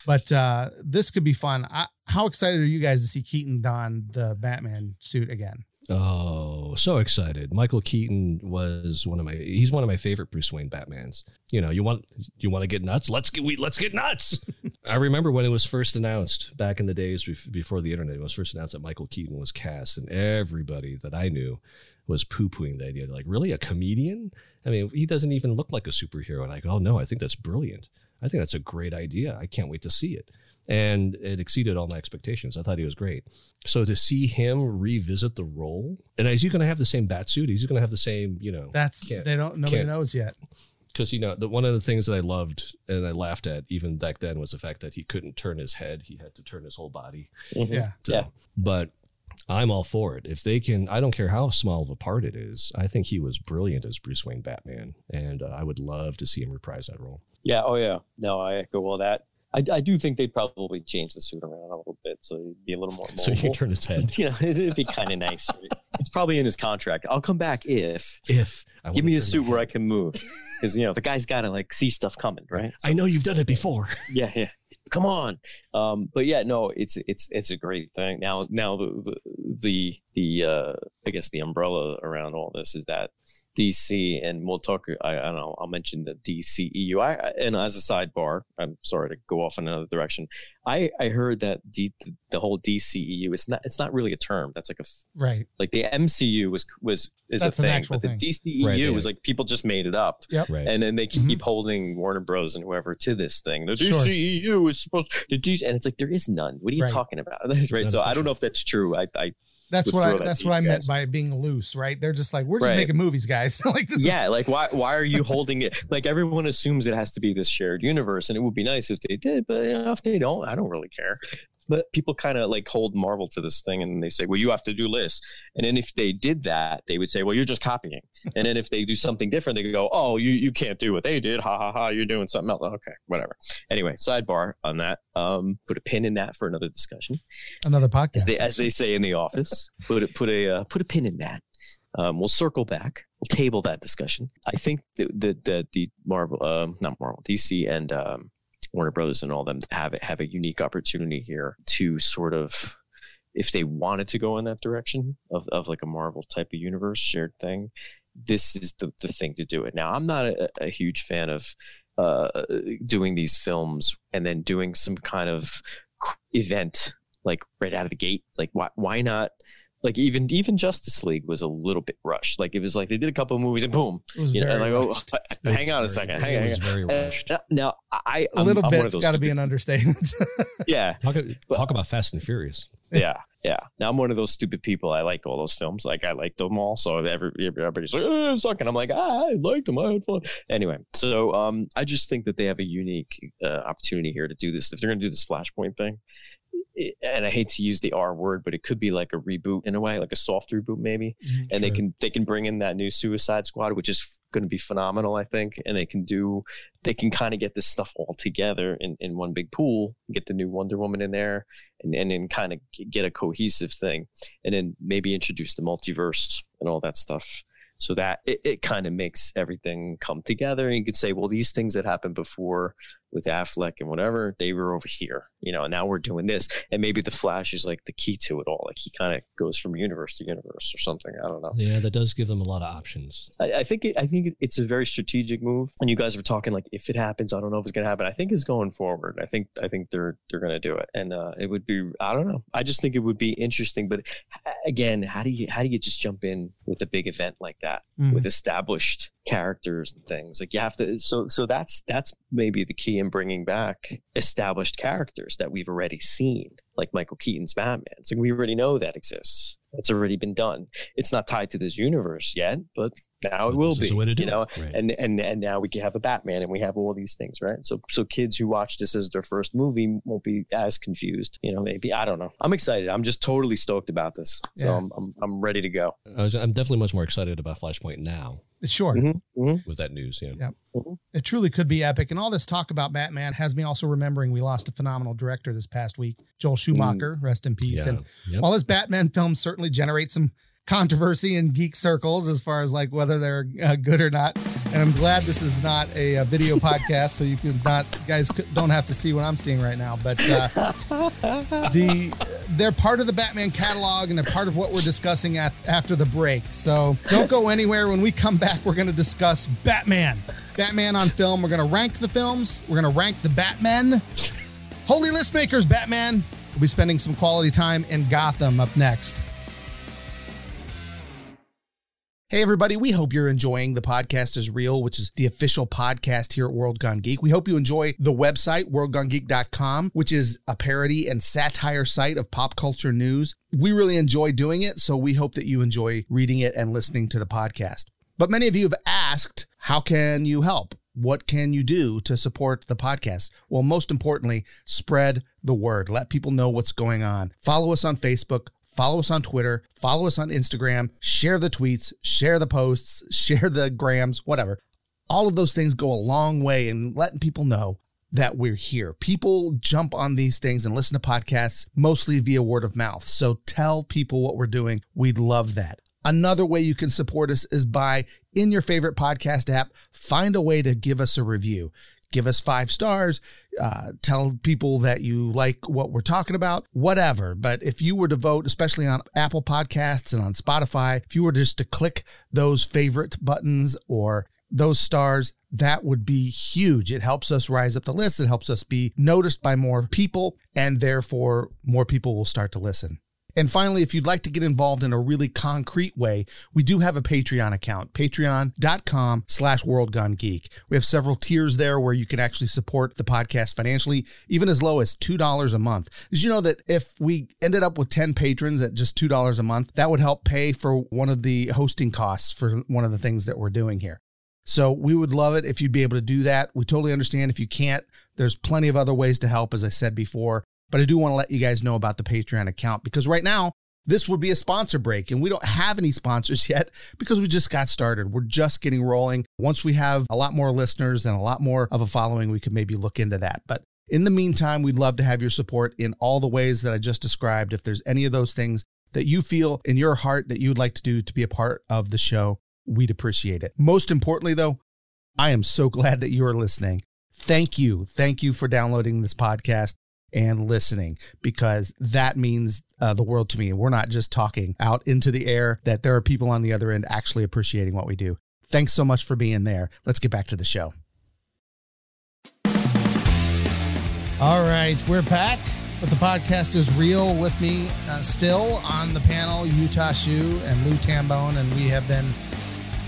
But uh this could be fun. I, how excited are you guys to see Keaton don the Batman suit again? Oh, so excited! Michael Keaton was one of my. He's one of my favorite Bruce Wayne Batmans. You know, you want you want to get nuts? Let's get we let's get nuts. I remember when it was first announced back in the days before the internet. It was first announced that Michael Keaton was cast, and everybody that I knew was poo pooing the idea. Like, really, a comedian? I mean, he doesn't even look like a superhero. And I go, oh no, I think that's brilliant. I think that's a great idea. I can't wait to see it. And it exceeded all my expectations. I thought he was great. So to see him revisit the role, and is he going to have the same bat suit? Is he going to have the same, you know, That's they don't nobody knows yet. because you know the one of the things that I loved and I laughed at even back then was the fact that he couldn't turn his head; he had to turn his whole body. Mhm. Yeah. So, Yeah. but I'm all for it. If they can, I don't care how small of a part it is. I think he was brilliant as Bruce Wayne Batman, and uh, I would love to see him reprise that role. Yeah. Oh, yeah. No, I echo all that. I, I do think they'd probably change the suit around a little bit so he'd be a little more So he mobile. can turn his head. you know, it'd be kind of nice. It's probably in his contract. I'll come back if If I give me a suit where I can move, because you know the guy's got to like see stuff coming, right? I know you've done it before. yeah yeah come on um but yeah no it's it's it's a great thing now now the the the, the uh i guess the umbrella around all this is that dc and we'll talk i, I don't know i'll mention the dceu i I- and as a sidebar i'm sorry to go off in another direction i i heard that D, the whole dceu it's not it's not really a term that's like a Right. like the mcu was was is That's a thing but the thing. dceu Right, yeah. was like people just made it up Right. and then they keep Mhm. holding Warner Bros. and whoever to this thing. The Sure. DCEU is supposed to do, and it's like there is none. What are you Right. talking about? right. Not So I don't know if that's true. I, I That's what I that's what I meant by being loose, right? They're just like, we're just Right. making movies, guys. like this yeah, is like why why are you holding it? Like everyone assumes it has to be this shared universe, and it would be nice if they did, but you know, if they don't, I don't really care. But people kind of like hold Marvel to this thing, and they say, "Well, you have to do this." And then if they did that, they would say, "Well, you're just copying." And then if they do something different, they go, "Oh, you you can't do what they did. Ha ha ha! You're doing something else." Okay, whatever. Anyway, sidebar on that. Um, put a pin in that for another discussion, another as podcast. they as they say in the office. Put it put a uh, put a pin in that. Um, we'll circle back. We'll table that discussion. I think that the, the, the Marvel, um, not Marvel, DC and um, Warner Brothers and all them have have a unique opportunity here to sort of, if they wanted to go in that direction of, of like a Marvel type of universe shared thing, this is the, the thing to do it. Now, I'm not a, a huge fan of uh, doing these films and then doing some kind of event like right out of the gate. Like, why why not? Like even even Justice League was a little bit rushed. Like it was like they did a couple of movies and boom, it was you know, very and like oh, rushed. hang on a second, hang on. hang very on. Uh, rushed. now I a I'm- little I'm one of bit's got to be an understatement. yeah Talk talk about Fast and Furious. yeah yeah. Now I'm one of those stupid people. I like all those films. Like I like them all. So every, everybody's like, oh, suck. And I'm like, ah, I liked them. I had fun. Anyway, so um, I just think that they have a unique uh, opportunity here to do this. If they're going to do this Flashpoint thing, and I hate to use the R word, but it could be like a reboot in a way, like a soft reboot maybe. Mm-hmm. And they can they can bring in that new Suicide Squad, which is going to be phenomenal, I think. And they can do they can kind of get this stuff all together in, in one big pool, get the new Wonder Woman in there, and and then kind of get a cohesive thing, and then maybe introduce the multiverse and all that stuff. So that it, it kind of makes everything come together. And you could say, well, these things that happened before with Affleck and whatever, they were over here, you know, and now we're doing this. And maybe the Flash is like the key to it all. Like he kind of goes from universe to universe or something. I don't know. Yeah, that does give them a lot of options. I, I think it, I think it's a very strategic move. And you guys were talking like if it happens, I don't know if it's gonna happen. I think it's going forward. I think I think they're they're gonna do it, and uh, it would be I don't know. I just think it would be interesting. But again, how do you how do you just jump in with a big event like that Mhm. with established characters and things? Like you have to. So so that's that's maybe the key in bringing back established characters that we've already seen, like Michael Keaton's Batman. It's like we already know that exists. It's already been done. It's not tied to this universe yet, but now it But will be. is the way to do you know. Right. and and and now we can have a Batman and we have all these things, right? So so kids who watch this as their first movie won't be as confused, you know. Maybe I don't know. I'm excited. I'm just totally stoked about this. So Yeah. I'm, I'm I'm ready to go. I was, I'm definitely much more excited about Flashpoint now Sure. Mm-hmm. Mm-hmm. With that news, yeah. Yeah. Mm-hmm. It truly could be epic. And all this talk about Batman has me also remembering we lost a phenomenal director this past week, Joel Schumacher, mm. rest in peace. Yeah. And yep. while his Batman films certainly generate some controversy in geek circles as far as like whether they're uh, good or not. And I'm glad this is not a, a video podcast, so you can not guys don't have to see what I'm seeing right now. But uh, the they're part of the Batman catalog and they're part of what we're discussing at after the break. So don't go anywhere. When we come back, we're going to discuss Batman. Batman on film. We're going to rank the films. We're going to rank the Batmen. Holy list makers, Batman. We'll be spending some quality time in Gotham up next. Hey, everybody, we hope you're enjoying The Podcast is Real, which is the official podcast here at World Gone Geek. We hope you enjoy the website, worldgonegeek.com, which is a parody and satire site of pop culture news. We really enjoy doing it, so we hope that you enjoy reading it and listening to the podcast. But many of you have asked, how can you help? What can you do to support the podcast? Well, most importantly, spread the word. Let people know what's going on. Follow us on Facebook, Follow us on Twitter, follow us on Instagram, share the tweets, share the posts, share the grams, whatever. All of those things go a long way in letting people know that we're here. People jump on these things and listen to podcasts mostly via word of mouth. So tell people what we're doing. We'd love that. Another way you can support us is by in your favorite podcast app, find a way to give us a review give us five stars, uh, tell people that you like what we're talking about, whatever. But if you were to vote, especially on Apple Podcasts and on Spotify, if you were just to click those favorite buttons or those stars, that would be huge. It helps us rise up the list. It helps us be noticed by more people, and therefore more people will start to listen. And finally, if you'd like to get involved in a really concrete way, we do have a Patreon account, patreon.com slash worldgonegeek. We have several tiers there where you can actually support the podcast financially, even as low as $2 a month. Did you know that if we ended up with 10 patrons at just $2 a month, that would help pay for one of the hosting costs for one of the things that we're doing here. So we would love it if you'd be able to do that. We totally understand if you can't. There's plenty of other ways to help, as I said before. But I do want to let you guys know about the Patreon account because right now, this would be a sponsor break, and we don't have any sponsors yet because we just got started. We're just getting rolling. Once we have a lot more listeners and a lot more of a following, we could maybe look into that. But in the meantime, we'd love to have your support in all the ways that I just described. If there's any of those things that you feel in your heart that you'd like to do to be a part of the show, we'd appreciate it. Most importantly, though, I am so glad that you are listening. Thank you. Thank you for downloading this podcast and listening because that means uh, the world to me. We're not just talking out into the air, that there are people on the other end actually appreciating what we do. Thanks so much for being there. Let's get back to the show. All right, we're back. But the podcast is real with me uh, still on the panel, Utah Shu and Lou Tambone, and we have been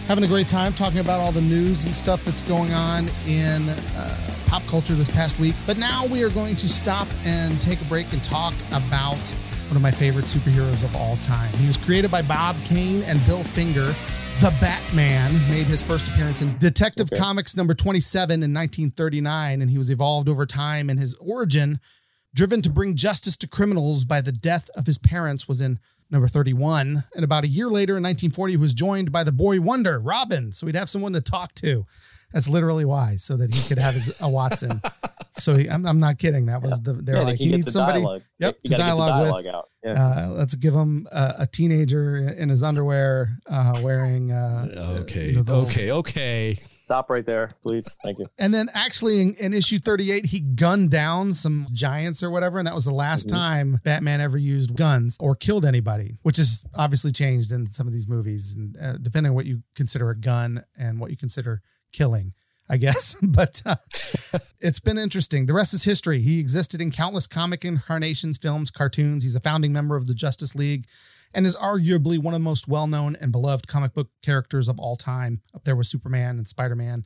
having a great time talking about all the news and stuff that's going on in uh, pop culture this past week. But now we are going to stop and take a break and talk about one of my favorite superheroes of all time. He was created by Bob Kane and Bill Finger. The Batman made his first appearance in Detective okay. Comics number 27 in 1939, and he was evolved over time. And his origin, driven to bring justice to criminals by the death of his parents, was in number 31. And about a year later in 1940, he was joined by the boy wonder, Robin. So he'd have someone to talk to. That's literally why, so that he could have his a Watson. so he, I'm, I'm not kidding. That was the they're yeah, like he needs somebody. Dialogue. Yep, to dialogue, dialogue, with. Out. Yeah. Uh, let's give him a, a, teenager in his underwear, uh, wearing. Uh, okay, you know, okay, okay. Stop right there, please. Thank you. And then actually in, in, issue 38, he gunned down some giants or whatever. And that was the last mm-hmm. time Batman ever used guns or killed anybody, which is obviously changed in some of these movies. And uh, depending on what you consider a gun and what you consider killing, I guess. but uh, it's been interesting. The rest is history. He existed in countless comic incarnations, films, cartoons. He's a founding member of the Justice League and is arguably one of the most well known and beloved comic book characters of all time, up there with Superman and Spider Man.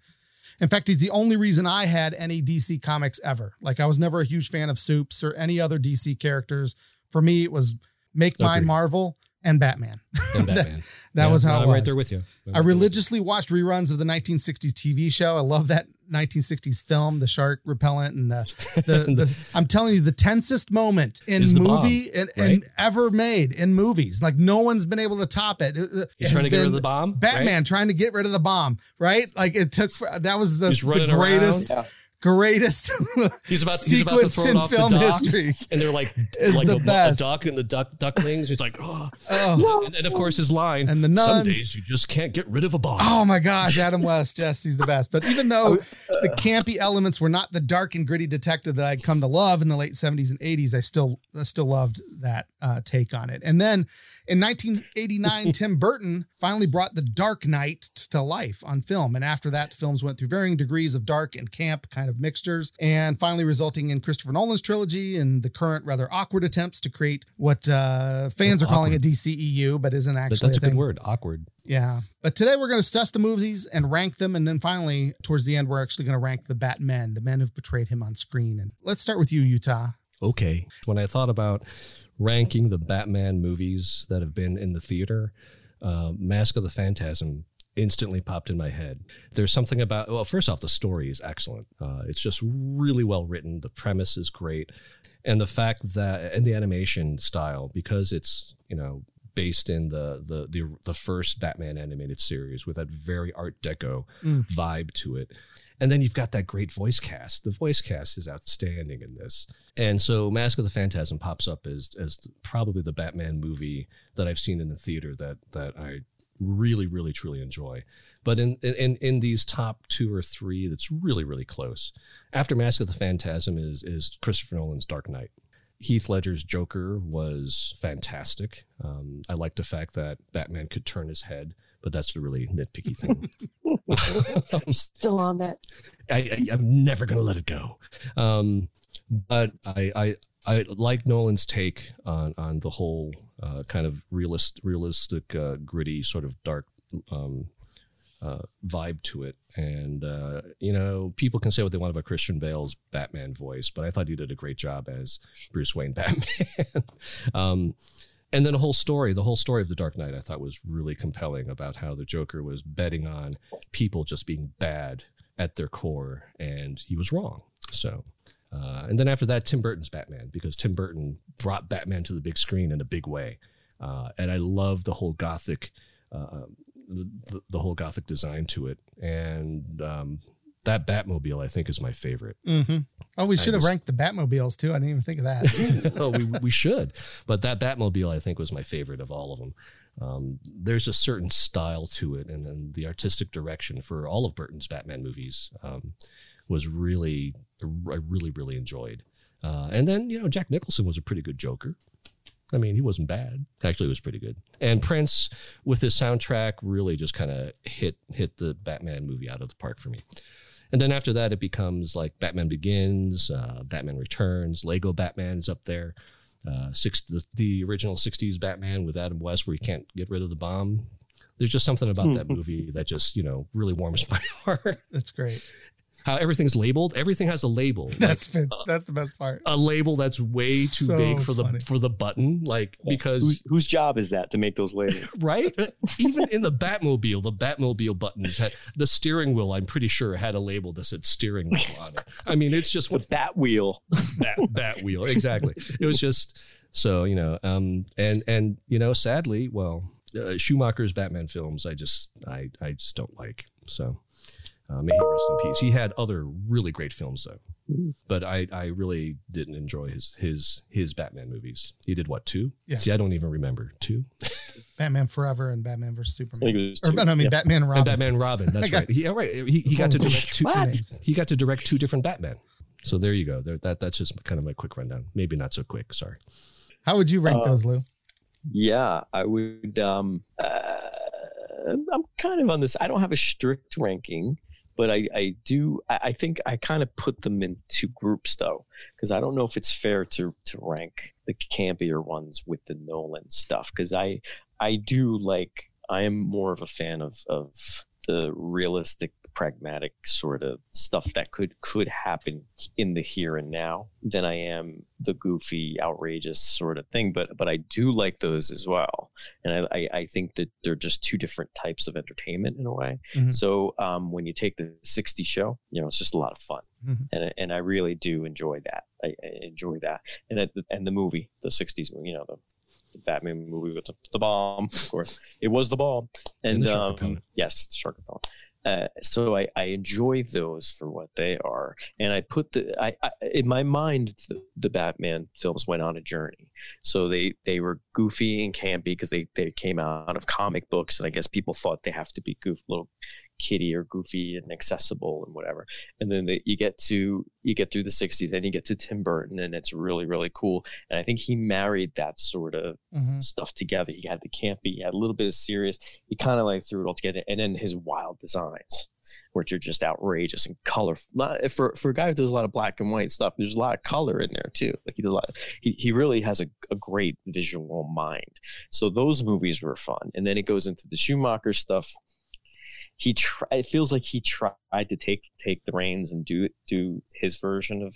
In fact, he's the only reason I had any DC comics ever. Like, I was never a huge fan of Supes or any other DC characters. For me, it was make mine Marvel, and Batman. And Batman. that, yeah, was how no, I'm right there with you. I'm i religiously watched reruns of the 1960s TV show. I love that 1960s film, the shark repellent, and the, the, the I'm telling you, the tensest moment in movie bomb, and, right? and, ever made in movies. Like no one's been able to top it. it He's trying to get rid of the bomb. Batman right? trying to get rid of the bomb. Right? Like it took. That was the, the greatest. Yeah greatest he's about he's about to throw it off film the dock, history. and they're like is like the a, best. a duck and the duck ducklings. He's like oh, oh. And, and, of course his line and the nuns. some days you just can't get rid of a bomb oh my gosh adam west. Yes he's the best. But even though the campy elements were not the dark and gritty detective that i'd come to love in the late 70s and 80s i still i still loved that uh, take on it. And then in 1989, Tim Burton finally brought The Dark Knight to life on film. And after that, films went through varying degrees of dark and camp kind of mixtures, and finally resulting in Christopher Nolan's trilogy and the current rather awkward attempts to create what uh, fans well, are calling a DCEU, but isn't actually. But that's a, a good word, awkward. Yeah. But today we're going to discuss the movies and rank them. And then finally, towards the end, we're actually going to rank the Batmen, the men who've betrayed him on screen. And let's start with you, Utah. Okay. When I thought about ranking the Batman movies that have been in the theater, uh, Mask of the Phantasm instantly popped in my head. There's something about, well, first off, the story is excellent. Uh, it's just really well written. The premise is great. And the fact that, and the animation style, because it's, you know, based in the the the, the first Batman animated series with that very Art Deco mm. vibe to it. And then you've got that great voice cast. The voice cast is outstanding in this. And so Mask of the Phantasm pops up as as probably the Batman movie that I've seen in the theater that that I really really truly enjoy. But in in in these top 2 or 3 that's really really close. After Mask of the Phantasm is is Christopher Nolan's Dark Knight. Heath Ledger's Joker was fantastic. Um, I like the fact that Batman could turn his head, but that's a really nitpicky thing. Still on that. I, am never going to let it go. Um, but I, I, I like Nolan's take on on the whole uh, kind of realist, realistic, uh, gritty, sort of dark um, uh, vibe to it. And uh, you know, people can say what they want about Christian Bale's Batman voice, but I thought he did a great job as Bruce Wayne Batman. um, and then the whole story, the whole story of the Dark Knight, I thought was really compelling about how the Joker was betting on people just being bad at their core, and he was wrong. So, uh, and then after that, Tim Burton's Batman, because Tim Burton brought Batman to the big screen in a big way, uh, and I love the whole gothic, uh, the, the, whole gothic design to it, and um, that Batmobile, I think, is my favorite. Mm-hmm. Oh, we should I have just, ranked the Batmobiles too. I didn't even think of that. oh, we, we should. But that Batmobile, I think, was my favorite of all of them. Um, there's a certain style to it, and then the artistic direction for all of Burton's Batman movies um, was really, I really, really enjoyed. Uh, and then, you know, Jack Nicholson was a pretty good Joker. I mean, he wasn't bad. Actually, it was pretty good. And Prince, with his soundtrack, really just kind of hit hit the Batman movie out of the park for me. And then after that, it becomes like Batman Begins, uh, Batman Returns, Lego Batman's up there. Uh, six, the, the, original 60s Batman with Adam West, where he can't get rid of the bomb. There's just something about that movie that just, you know, really warms my heart. That's great how everything's labeled. Everything has a label. That's like, that's the best part. A label that's way too so big for funny. the for the button, like yeah. because Who, whose job is that to make those labels? right? Even in the Batmobile, the Batmobile buttons had the steering wheel. I'm pretty sure had a label that said steering wheel on it. I mean, it's just with bat wheel. Bat bat wheel, exactly. It was just so you know, um, and and you know, sadly, well, uh, Schumacher's Batman films, I just I I just don't like so. Uh, may he rest in peace. He had other really great films though, mm-hmm. but I, I really didn't enjoy his his his Batman movies. He did what two? Yeah. See, I don't even remember two. Batman Forever and Batman vs Superman. I, or, I mean yeah. Batman Robin. And Batman Robin. That's right. He, right. He, he got to direct two. He got to direct two different Batman. So there you go. There, that that's just kind of my quick rundown. Maybe not so quick. Sorry. How would you rank uh, those, Lou? Yeah, I would. Um, uh, I'm kind of on this. I don't have a strict ranking but I, I do I think I kind of put them into groups though because I don't know if it's fair to to rank the campier ones with the Nolan stuff because I I do like I am more of a fan of of the realistic pragmatic sort of stuff that could could happen in the here and now than I am the goofy, outrageous sort of thing. But but I do like those as well, and I I, I think that they're just two different types of entertainment in a way. Mm-hmm. So um, when you take the '60 show, you know, it's just a lot of fun, mm-hmm. and and I really do enjoy that. I, I enjoy that, and and the movie, the '60s, you know, the the Batman movie with the, the, bomb, of course. It was the bomb. And, and um, yes, the shark repellent. Uh, so I, I enjoy those for what they are, and I put the I, I in my mind the, the, Batman films went on a journey. So they they were goofy and campy because they they came out of comic books, and I guess people thought they have to be goof little kitty or goofy and accessible and whatever. And then the, you get to you get through the 60s, then you get to Tim Burton, and it's really really cool. And I think he married that sort of mm-hmm. stuff together. He had the campy, he had a little bit of serious. He kind of like threw it all together, and then his wild designs. Which are just outrageous and colorful. For for a guy who does a lot of black and white stuff, there's a lot of color in there too. Like he did a lot. he he really has a, a great visual mind. So those movies were fun, and then it goes into the Schumacher stuff he try, it feels like he tried to take take the reins and do do his version of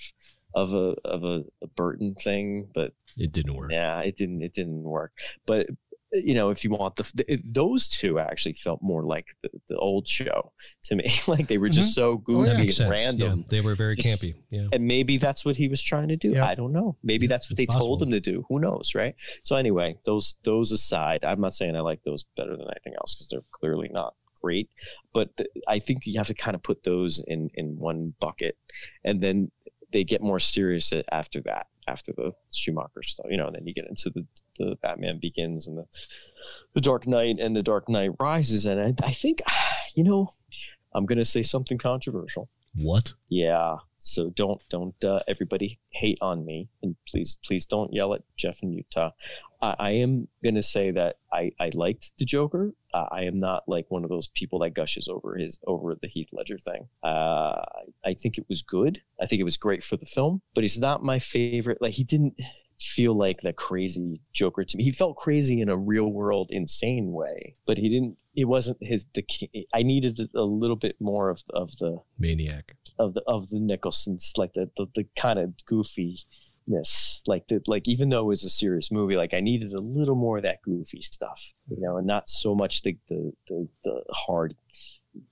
of a of a, a Burton thing, but it didn't work. Yeah, it didn't it didn't work. But you know, if you want the, the those two actually felt more like the, the old show to me. like they were just mm-hmm. so goofy oh, yeah. and random. Yeah, they were very just, campy. Yeah, and maybe that's what he was trying to do. Yeah. I don't know. Maybe that's what they possible. told him to do. Who knows, right? So anyway, those those aside, I'm not saying I like those better than anything else because they're clearly not great. But I think you have to kind of put those in in one bucket, and then they get more serious after that, after the Schumacher stuff, you know. And then you get into the the Batman Begins and the the Dark Knight and the Dark Knight Rises, and I, I think, you know, I'm gonna say something controversial. What? Yeah. So don't don't uh, everybody hate on me, and please please don't yell at Jeff in Utah. I, I am gonna say that I I liked the Joker. Uh, I am not like one of those people that gushes over his over the Heath Ledger thing. Uh, I, think it was good. I think it was great for the film, but he's not my favorite. Like he didn't feel like the crazy Joker to me. He felt crazy in a real world, insane way, but he didn't. It wasn't his. The I needed a little bit more of of the maniac of the of the Nicholson's, like the the, the kind of goofiness, like the like even though it was a serious movie, like I needed a little more of that goofy stuff, you know, and not so much the the the, the hard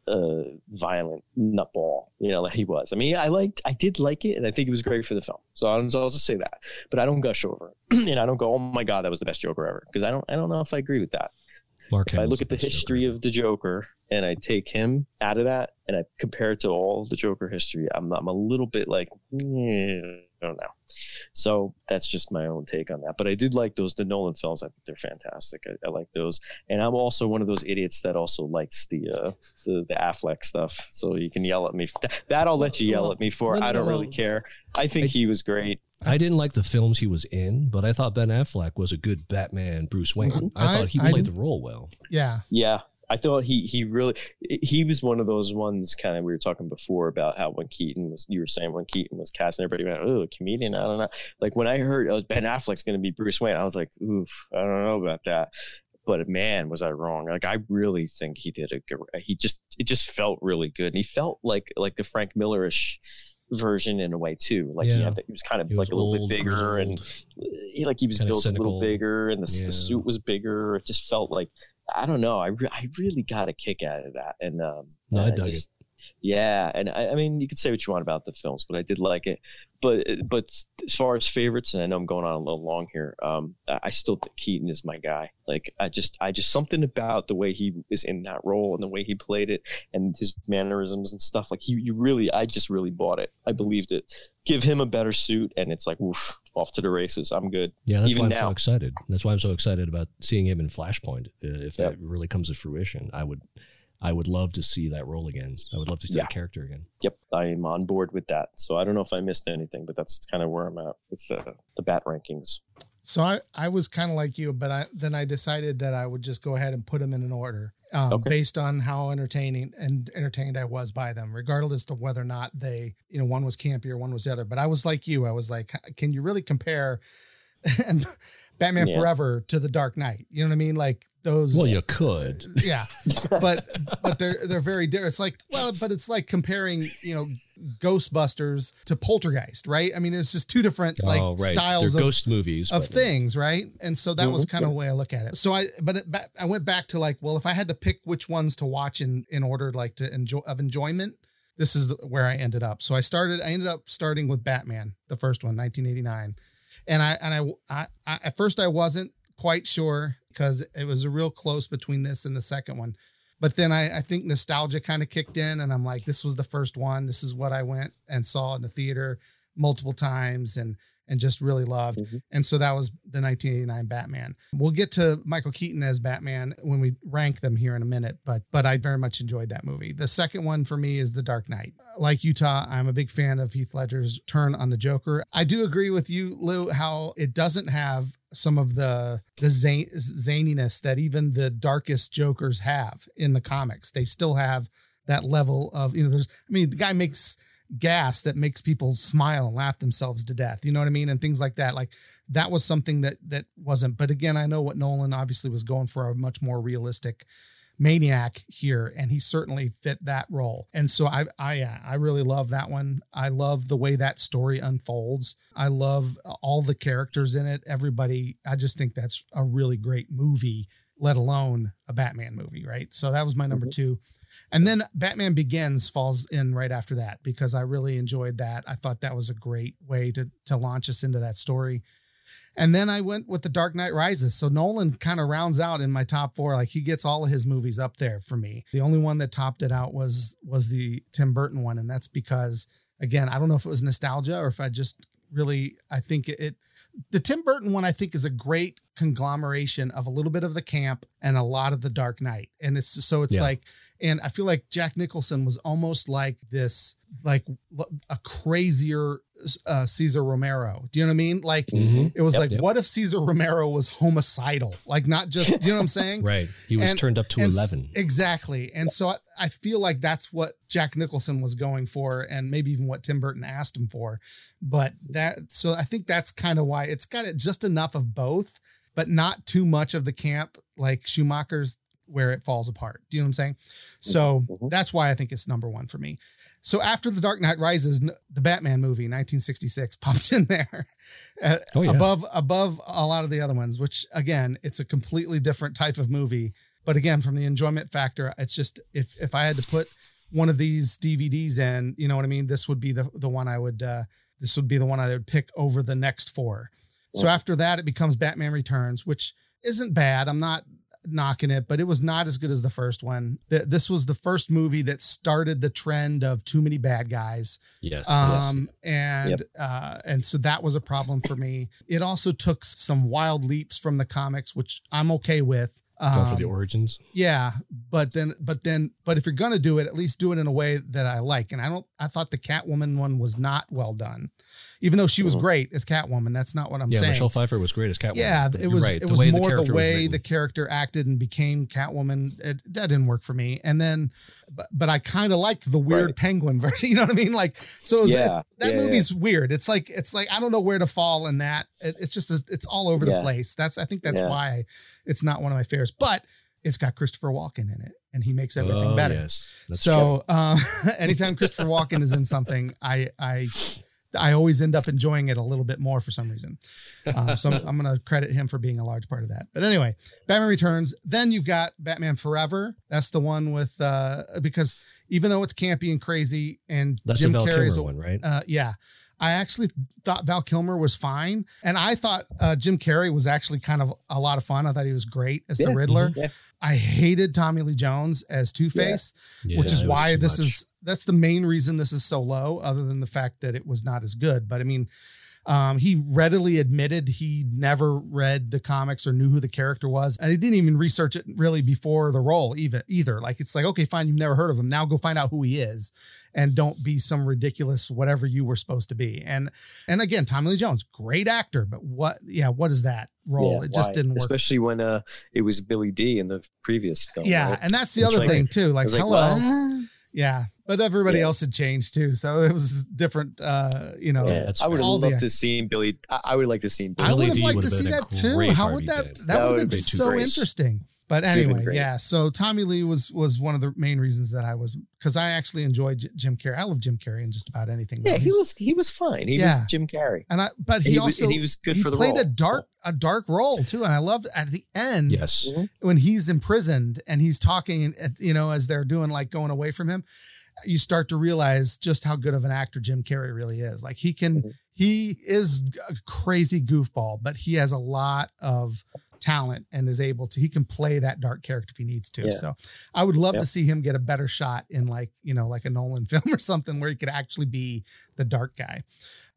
uh, violent nutball, you know, like he was. I mean, I liked, I did like it, and I think it was great for the film. So I'll, just say that. But I don't gush over it, and I don't go, "Oh my god, that was the best Joker ever," because I don't, I don't know if I agree with that. Mark if I look at the, the history Joker. of the Joker and I take him out of that and I compare it to all the Joker history, I'm, I'm a little bit like, eh, I don't know. So that's just my own take on that. But I did like those the Nolan films. I think they're fantastic. I, I like those, and I'm also one of those idiots that also likes the uh, the the Affleck stuff. So you can yell at me. That I'll let you yell at me for. I don't really care. I think he was great. I didn't like the films he was in, but I thought Ben Affleck was a good Batman Bruce Wayne. Mm-hmm. I, I, thought he played the role well. Yeah. Yeah. I thought he he really he was one of those ones kind of we were talking before about how when Keaton was you were saying when Keaton was cast and everybody went oh a comedian I don't know like when I heard oh, Ben Affleck's going to be Bruce Wayne I was like oof I don't know about that but man was I wrong like I really think he did a good he just it just felt really good and he felt like like the Frank Millerish version in a way too. Like yeah. he had he was kind of he like a little old, bit bigger and he like he was built a little bigger and the, yeah. the suit was bigger. It just felt like I don't know. I, re- I really got a kick out of that. And um, no, I, I dug just, it. Yeah, and I, I, mean, you can say what you want about the films, but I did like it. But but as far as favorites, and I know I'm going on a little long here, um, I still think Keaton is my guy. Like I just I just something about the way he is in that role and the way he played it and his mannerisms and stuff. Like he, you really, I just really bought it. I believed it. Give him a better suit, and it's like, woof, off to the races. I'm good. Yeah, that's Even why I'm now. so excited. That's why I'm so excited about seeing him in Flashpoint. Uh, if yep. that really comes to fruition, I would I would love to see that role again. I would love to see yeah. that character again. Yep, I am on board with that. So I don't know if I missed anything, but that's kind of where I'm at with the, the bat rankings. So I, I was kind of like you, but I then I decided that I would just go ahead and put them in an order um, okay. based on how entertaining and entertained I was by them, regardless of whether or not they, you know, one was campier, one was the other. But I was like you, I was like, can you really compare? and Batman yeah. Forever to The Dark Knight. You know what I mean? Like those. Well, you could. Yeah, but but they're they're very different. It's like well, but it's like comparing you know Ghostbusters to Poltergeist, right? I mean, it's just two different like oh, right. styles of ghost movies of things, right? And so that mm-hmm. was kind of the way I look at it. So I, but it, I went back to like, well, if I had to pick which ones to watch in in order like to enjoy of enjoyment, this is where I ended up. So I started, I ended up starting with Batman, the first one, 1989, and I and I, I, I at first I wasn't quite sure because it was a real close between this and the second one. But then I, I think nostalgia kind of kicked in, and I'm like, this was the first one. This is what I went and saw in the theater multiple times, and and just really loved. Mm-hmm. And so that was the 1989 Batman. We'll get to Michael Keaton as Batman when we rank them here in a minute, but but I very much enjoyed that movie. The second one for me is The Dark Knight. Like Utah, I'm a big fan of Heath Ledger's turn on the Joker. I do agree with you, Lou, how it doesn't have some of the the zan- zaniness that even the darkest Jokers have in the comics. They still have that level of you know. There's, I mean, the guy makes gas that makes people smile and laugh themselves to death. You know what I mean? And things like that. Like that was something that that wasn't. But again, I know what Nolan obviously was going for a much more realistic maniac here and he certainly fit that role and so i i i really love that one i love the way that story unfolds i love all the characters in it everybody i just think that's a really great movie let alone a batman movie right so that was my number mm-hmm. two and then Batman Begins falls in right after that because I really enjoyed that. I thought that was a great way to to launch us into that story. And then I went with The Dark Knight Rises. So Nolan kind of rounds out in my top 4 like he gets all of his movies up there for me. The only one that topped it out was was the Tim Burton one and that's because again, I don't know if it was nostalgia or if I just really I think it, it the Tim Burton one I think is a great conglomeration of a little bit of the camp and a lot of the Dark Knight. And it's so it's yeah. like and I feel like Jack Nicholson was almost like this, like a crazier uh, Cesar Romero. Do you know what I mean? Like mm-hmm. it was yep, like, yep. what if Cesar Romero was homicidal? Like not just, you know what I'm saying? right. He was and, turned up to 11. Exactly. And so I, I feel like that's what Jack Nicholson was going for and maybe even what Tim Burton asked him for. But that, so I think that's kind of why it's got it just enough of both, but not too much of the camp like Schumacher's where it falls apart. Do you know what I'm saying? So mm-hmm. that's why I think it's number one for me. So after The Dark Knight Rises, the Batman movie 1966 pops in there uh, oh, yeah. above above a lot of the other ones, which again, it's a completely different type of movie. But again, from the enjoyment factor, it's just if if I had to put one of these DVDs in, you know what I mean, this would be the the one I would uh, this would be the one I would pick over the next four. So after that, it becomes Batman Returns, which isn't bad. I'm not knocking it, but it was not as good as the first one. This was the first movie that started the trend of too many bad guys. Yes. Um, yes. and yep. uh, and so that was a problem for me. It also took some wild leaps from the comics, which I'm okay with. Um, for the origins. Yeah, but then, but then, but if you're gonna do it, at least do it in a way that I like. And I don't. I thought the Catwoman one was not well done even though she was mm-hmm. great as Catwoman. That's not what I'm yeah, saying. Michelle Pfeiffer was great as Catwoman. Yeah, it was. Right. It was more the, the way the character acted and became Catwoman. It, that didn't work for me. And then, but, but I kind of liked the weird right. Penguin version. You know what I mean? Like, so was, yeah. that yeah, movie's weird. It's like it's like I don't know where to fall in that. It, it's just a, it's all over the place. That's I think that's why it's not one of my favorites. But it's got Christopher Walken in it, and he makes everything oh, better. Yes. so, uh, anytime Christopher Walken is in something, I I I always end up enjoying it a little bit more for some reason. Uh, so I'm, I'm going to credit him for being a large part of that. But anyway, Batman Returns. Then you've got Batman Forever. That's the one with uh, because even though it's campy and crazy, and That's Jim Carrey's one, right? Uh, yeah. I actually thought Val Kilmer was fine, and I thought uh, Jim Carrey was actually kind of a lot of fun. I thought he was great as yeah, the Riddler. Mm-hmm, yeah. I hated Tommy Lee Jones as Two Face, yeah. which is why this much. is that's the main reason this is so low, other than the fact that it was not as good. But I mean, um, he readily admitted he never read the comics or knew who the character was, and he didn't even research it really before the role either. Either like it's like okay, fine, you've never heard of him. Now go find out who he is, and don't be some ridiculous whatever you were supposed to be. And and again, Tommy Lee Jones, great actor, but what? Yeah, what is that role? Yeah, it just why? didn't work. Especially when uh, it was Billy Dee in the previous film. Yeah, right? and that's the it's other like, thing too. Like, hello. Like, well, Yeah, but everybody yeah. else had changed too, so it was different. Uh, you know, yeah, I would have love to see Billy. I, would like to see. Billy I would have liked to see that too. How would that? That, that would have been so great. interesting. But anyway, yeah. So Tommy Lee was was one of the main reasons that I was because I actually enjoyed J- Jim Carrey. I love Jim Carrey in just about anything. Yeah, he was he was fine. He yeah. was Jim Carrey, and I but he, he also was, he was good he for the played role. a dark a dark role too, and I loved at the end. Yes, mm-hmm. when he's imprisoned and he's talking, you know, as they're doing like going away from him, you start to realize just how good of an actor Jim Carrey really is. Like he can. Mm-hmm. He is a crazy goofball, but he has a lot of talent and is able to he can play that dark character if he needs to. Yeah. So I would love to see him get a better shot in like, you know, like a Nolan film or something where he could actually be the dark guy.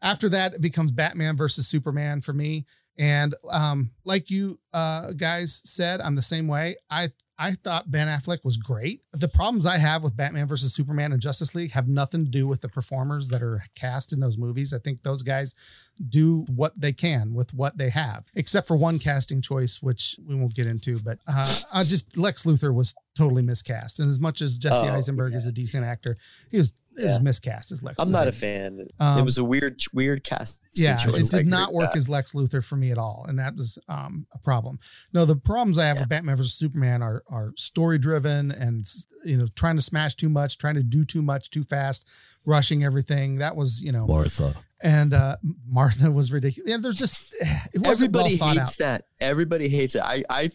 After that, it becomes Batman versus Superman for me. And um, like you uh, guys said, I'm the same way. I I thought Ben Affleck was great. The problems I have with Batman versus Superman and Justice League have nothing to do with the performers that are cast in those movies. I think those guys do what they can with what they have, except for one casting choice, which we won't get into. But uh, I just Lex Luthor was totally miscast, and as much as Jesse oh, Eisenberg yeah. is a decent actor, he was it was miscast as Lex. I'm Luthor. not a fan. Um, it was a weird, weird cast. Yeah, it did not work that. as Lex Luthor for me at all, and that was um, a problem. No, the problems I have yeah. with Batman versus Superman are are story driven and you know trying to smash too much, trying to do too much too fast, rushing everything. That was you know Martha and uh, Martha was ridiculous. Yeah, there's just it wasn't Everybody well hates out. that. Everybody hates it. I, I,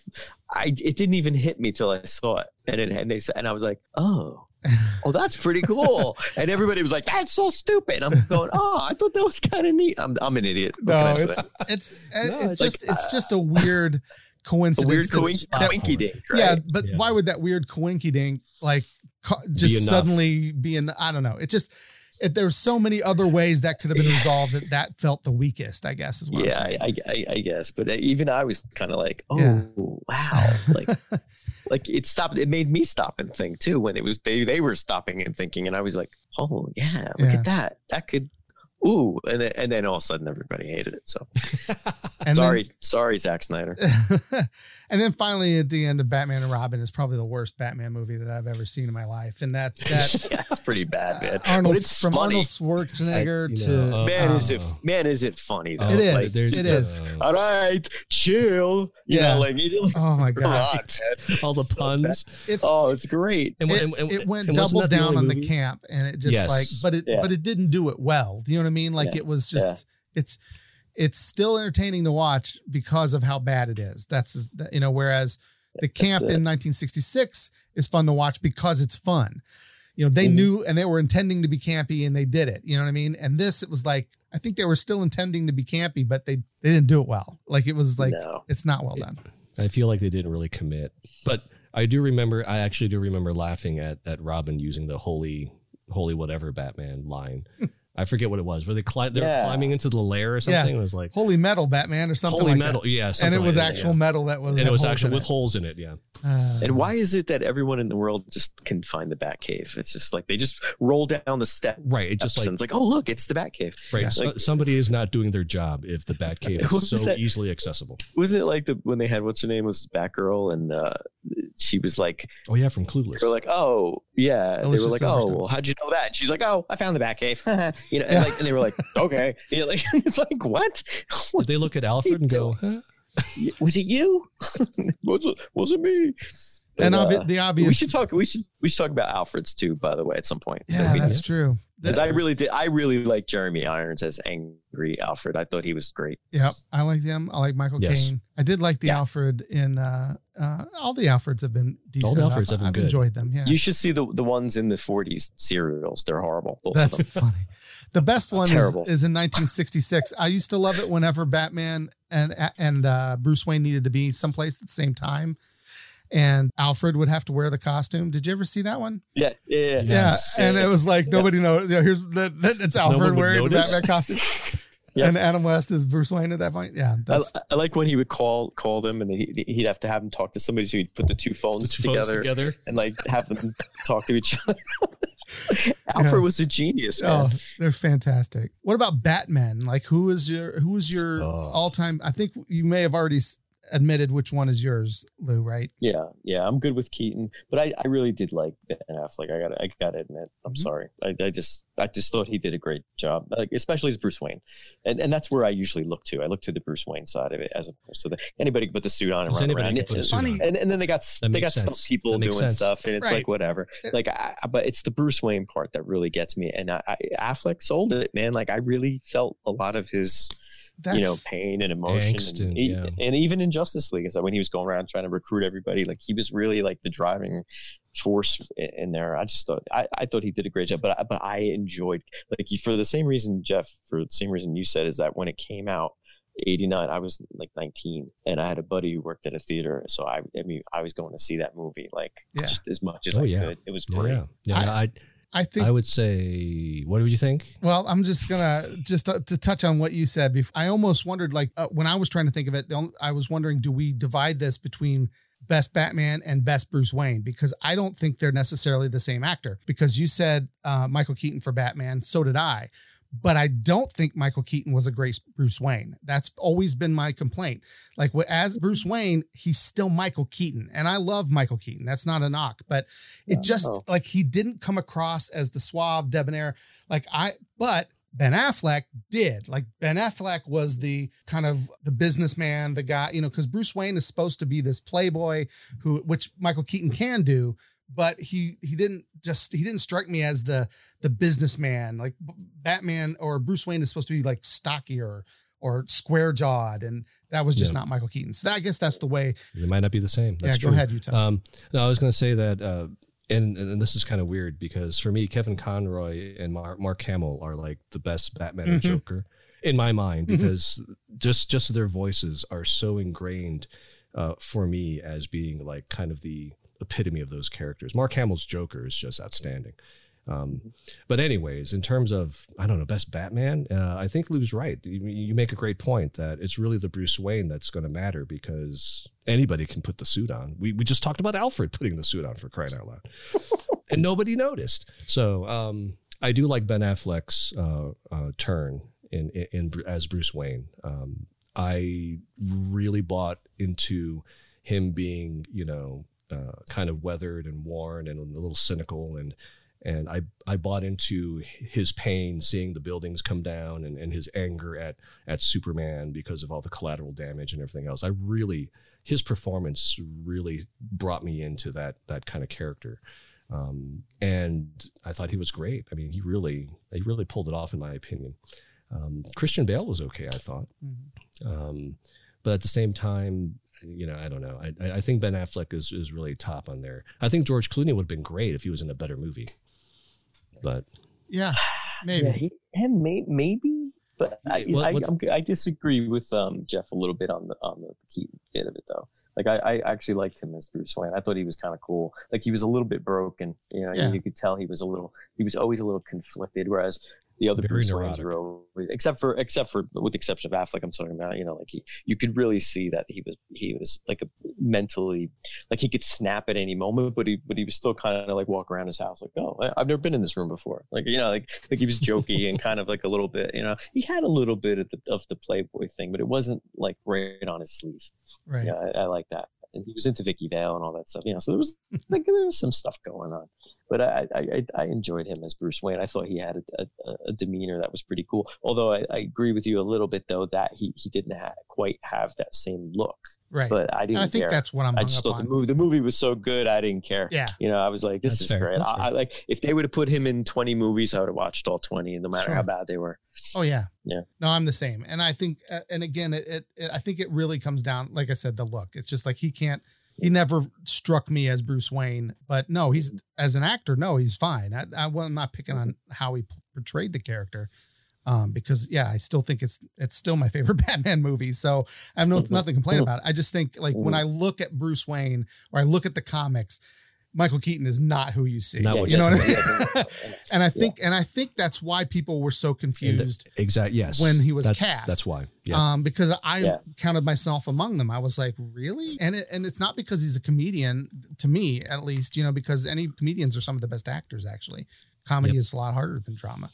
I, it didn't even hit me till I saw it, and it, and they said, and I was like, oh, oh, that's pretty cool. and everybody was like, that's so stupid. I'm going, oh, I thought that was kind of neat. I'm, I'm an idiot. What no, it's, it's, it's, no, it's, just, like, it's uh, just a weird coincidence. A weird coinky dink. Right? Yeah, but yeah. why would that weird coinky dink like just be suddenly be in? I don't know. It just it, there's so many other ways that could have been resolved that that felt the weakest. I guess is what. Yeah, I, I, I, guess, but even I was kind of like, oh yeah. wow, like. like it stopped it made me stop and think too when it was they they were stopping and thinking and i was like oh yeah look yeah. at that that could ooh, and then, and then all of a sudden everybody hated it. So sorry, then, sorry, Zack Snyder. and then finally, at the end of Batman and Robin is probably the worst Batman movie that I've ever seen in my life, and that that yeah, it's pretty bad, man. Arnold from funny. Arnold Schwarzenegger I, to know, uh, man, is it man, is it funny? Though? It is. Like, it is. Uh, all right, chill. You yeah. Know, like, oh my god, all the puns. It's oh, it's great. And, it, and, and, it went double down on movie? the camp, and it just yes. like, but it yeah. but it didn't do it well. Do you know what I mean? Like yeah. it was just yeah. it's it's still entertaining to watch because of how bad it is. That's you know, whereas the camp in 1966 is fun to watch because it's fun. You know, they mm-hmm. knew and they were intending to be campy and they did it. You know what I mean? And this it was like I think they were still intending to be campy, but they they didn't do it well. Like it was like no. it's not well done. I feel like they didn't really commit. But I do remember I actually do remember laughing at at Robin using the holy holy whatever Batman line. I forget what it was. Were they cli- they yeah. were climbing into the lair or something? Yeah. It was like holy metal Batman or something. Holy like metal, that. yeah. And it was like actual that, yeah. metal that was. And it was actually with it. holes in it. Yeah. Uh, and why is it that everyone in the world just can find the Batcave? It's just like they just roll down the step. Right. It just like it's like, oh look, it's the Batcave. Right. Yeah. So, somebody is not doing their job if the Batcave is so that? easily accessible. Wasn't it like the when they had what's her name was Batgirl and uh, she was like, oh yeah, from Clueless. They were like, oh yeah. They were like, oh, well, how'd you know that? And she's like, oh, I found the Batcave. you know, and, like, and they were like, okay. You know, like, it's like what? Did they look at Alfred and go, huh? was it you? was it was it me? and uh, the obvious. We should talk. We should we should talk about Alfred's too. By the way, at some point. Yeah, that's true. Because I really did. I really like Jeremy Irons as angry Alfred. I thought he was great. Yep, I like him. I like Michael yes. Caine. I did like the yeah. Alfred in. uh uh All the Alfreds have been decent. All the Alfreds have been I've good. enjoyed them. Yeah. You should see the the ones in the '40s serials. They're horrible. That's funny. The best one is, is, in 1966. I used to love it whenever Batman and and uh, Bruce Wayne needed to be someplace at the same time and Alfred would have to wear the costume. Did you ever see that one? Yeah, yeah, yeah. And it was like nobody yeah. knows. You know, here's the, it's Alfred wearing the Batman costume. Yeah. And Adam West is Bruce Wayne at that point. Yeah, I, I, like when he would call call them, and he, would have to have them talk to somebody. So he'd put the two phones, the two together, phones together, and like have them talk to each other. Alfred yeah. was a genius. Man. Oh, they're fantastic. What about Batman? Like, who is your who is your uh. oh. all time? I think you may have already admitted which one is yours, Lou, right? Yeah, yeah, I'm good with Keaton, but I, I really did like Ben Affleck. I got I got to admit, I'm mm-hmm. sorry. I, I just I just thought he did a great job, like especially as Bruce Wayne, and and that's where I usually look to. I look to the Bruce Wayne side of it as opposed to the anybody can put the suit on and run around. It's funny, and, and then they got that they got stuff people doing sense. stuff, and it's right. like whatever. Like, I, but it's the Bruce Wayne part that really gets me, and I, I, Affleck sold it, man. Like I really felt a lot of his that's you know pain and emotion and, and, yeah. and, even in justice league so when he was going around trying to recruit everybody like he was really like the driving force in there i just thought i, I thought he did a great job but I, but i enjoyed like for the same reason jeff for the same reason you said is that when it came out 89 i was like 19 and i had a buddy who worked at a theater so i i mean i was going to see that movie like yeah. just as much as oh, i yeah. could it was great yeah, yeah. I, I I think I would say. What would you think? Well, I'm just gonna just to, to touch on what you said. Before, I almost wondered, like uh, when I was trying to think of it, I was wondering, do we divide this between best Batman and best Bruce Wayne? Because I don't think they're necessarily the same actor. Because you said uh, Michael Keaton for Batman, so did I but I don't think Michael Keaton was a great Bruce Wayne. That's always been my complaint. Like as Bruce Wayne, he's still Michael Keaton, and I love Michael Keaton. That's not a knock, but it just like he didn't come across as the suave debonair. Like I, but Ben Affleck did. Like Ben Affleck was the kind of the businessman, the guy, you know, because Bruce Wayne is supposed to be this playboy who, which Michael Keaton can do, but he he didn't just he didn't strike me as the the businessman like Batman or Bruce Wayne is supposed to be like stockier or square jawed and that was just yeah. not Michael Keaton. So that, I guess that's the way. It might not be the same. That's yeah, true. go ahead, you tell. Um, no, I was going to say that, uh, and and this is kind of weird because for me, Kevin Conroy and Mark, Mark Hamill are like the best Batman mm-hmm. and Joker in my mind mm-hmm. because mm-hmm. just just their voices are so ingrained uh, for me as being like kind of the epitome of those characters. Mark Hamill's Joker is just outstanding. Um, but anyways, in terms of I don't know best Batman, uh, I think Lou's right. You, you, make a great point that it's really the Bruce Wayne that's going to matter because anybody can put the suit on. We we just talked about Alfred putting the suit on for crying out loud, and nobody noticed. So um, I do like Ben Affleck's uh, uh, turn in, in, in as Bruce Wayne. Um, I really bought into him being you know uh, kind of weathered and worn and a little cynical and and I, I bought into his pain seeing the buildings come down and, and his anger at at Superman because of all the collateral damage and everything else. I really his performance really brought me into that that kind of character. Um, and I thought he was great. I mean, he really he really pulled it off in my opinion. Um, Christian Bale was okay, I thought. Mm-hmm. Um, but at the same time, you know, I don't know. I, I think Ben Affleck is, is really top on there. I think George Clooney would have been great if he was in a better movie. But yeah, maybe. Yeah, he, and may, maybe, but I, what, I, I, disagree with um, Jeff a little bit on the on the key bit of it though. Like I, I actually liked him as Bruce Wayne. I thought he was kind of cool. Like he was a little bit broken. You know, yeah. you could tell he was a little. He was always a little conflicted. Whereas the other Bruce Waynes were always, except for except for with the exception of Affleck, I'm talking about. You know, like he, you could really see that he was he was like a mentally like he could snap at any moment, but he but he was still kind of like walk around his house like, oh, I've never been in this room before. Like you know, like like he was jokey and kind of like a little bit. You know, he had a little bit of the of the Playboy thing, but it wasn't like right on his sleeve. Right. Yeah, I, I like that and he was into Vicki Vale and all that stuff. You know, so there was like there was some stuff going on but I, I, I enjoyed him as Bruce Wayne. I thought he had a, a, a demeanor that was pretty cool. Although I, I, agree with you a little bit though that he, he didn't ha- quite have that same look. Right. But I didn't. I think care. that's what I'm. I just thought on. the movie the movie was so good. I didn't care. Yeah. You know, I was like, this that's is fair. great. I, I, like if they would have put him in 20 movies, I would have watched all 20, no matter sure. how bad they were. Oh yeah. Yeah. No, I'm the same, and I think, uh, and again, it, it, it I think it really comes down, like I said, the look. It's just like he can't he never struck me as Bruce Wayne, but no, he's as an actor, no, he's fine. I, I am not picking on how he portrayed the character, um, because yeah, I still think it's it's still my favorite Batman movie. So I have no mm-hmm. nothing to complain about. It. I just think like when mm-hmm. I look at Bruce Wayne or I look at the comics, Michael Keaton is not who you see. Not you know what I mean? and I think, yeah. and I think that's why people were so confused. Exactly. Yes. When he was that's, cast. That's why. Yeah. Um, because I yeah. counted myself among them. I was like, really? And it, and it's not because he's a comedian, to me at least. You know, because any comedians are some of the best actors. Actually, comedy yep. is a lot harder than drama.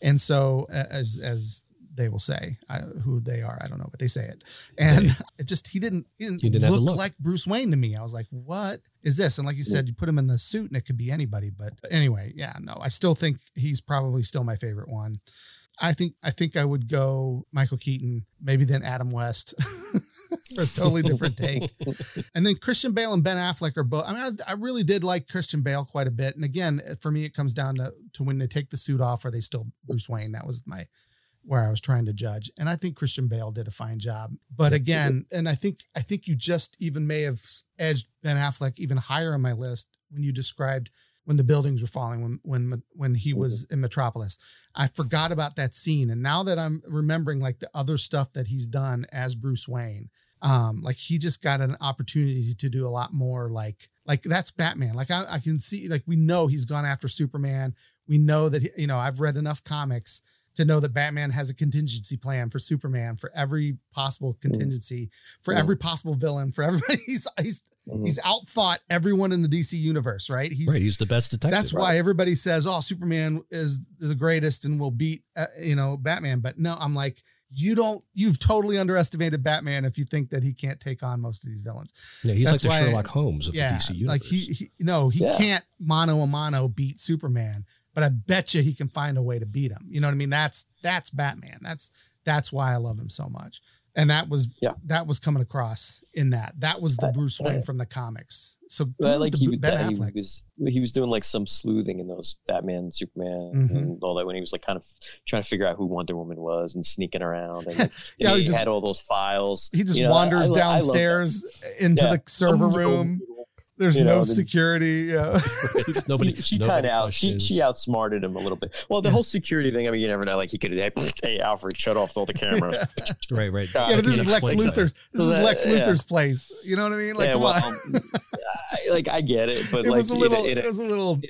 And so, as as they will say I, who they are. I don't know, but they say it. And it just he didn't he didn't, He didn't look, look. like Bruce Wayne to me. I was like, what is this? And like you said, you put him in the suit and it could be anybody. But anyway, yeah, no, I still think he's probably still my favorite one. I think I think I would go Michael Keaton, maybe then Adam West. for a totally different take. And then Christian Bale and Ben Affleck are both. I mean, I, I really did like Christian Bale quite a bit. And again, for me, it comes down to to when they take the suit off, are they still Bruce Wayne? That was my where I was trying to judge. And I think Christian Bale did a fine job. But again, and I think I think you just even may have edged Ben Affleck even higher on my list when you described when the buildings were falling when when when he was in Metropolis. I forgot about that scene and now that I'm remembering like the other stuff that he's done as Bruce Wayne, um like he just got an opportunity to do a lot more like like that's Batman. Like I, I can see like we know he's gone after Superman. We know that he, you know, I've read enough comics to know that Batman has a contingency plan for Superman for every possible contingency, for Yeah. every possible villain, for everybody. He's he's Mhm. he's outthought everyone in the DC universe, right? He's right. He's the best detective. that's why everybody says, "Oh, Superman is the greatest and will beat uh, you know Batman." But no, I'm like, you don't. You've totally underestimated Batman if you think that he can't take on most of these villains. Yeah, he's that's like the why- Sherlock Holmes of yeah, the DC universe. like he, he no, he Yeah. can't mano a mano beat Superman. But I bet you he can find a way to beat him. You know what I mean? That's that's Batman. That's that's why I love him so much. And that was Yeah. that was coming across in that. That was the Bruce Wayne from the comics. So I like he, was- Ben that he Affleck. was he was doing like some sleuthing in those Batman, Superman, Mhm. and all that when he was like kind of trying to figure out who Wonder Woman was and sneaking around. And, and Yeah, he he, just- had all those files. He just You know, wanders I I downstairs into Yeah. the server room. There's you no know, the- security. Yeah. nobody. She, she kind of out. She she outsmarted him a little bit. Well, the whole security thing. I mean, you never know. Like he could, hey, hey Alfred, shut off all the cameras. Right, right. Yeah, yeah, but this is Lex explains that. Luthor's. This is Lex yeah. Luthor's place. You know what I mean? Like, yeah, come well, on. I, like I get it, but It like was a in little. in It was a little.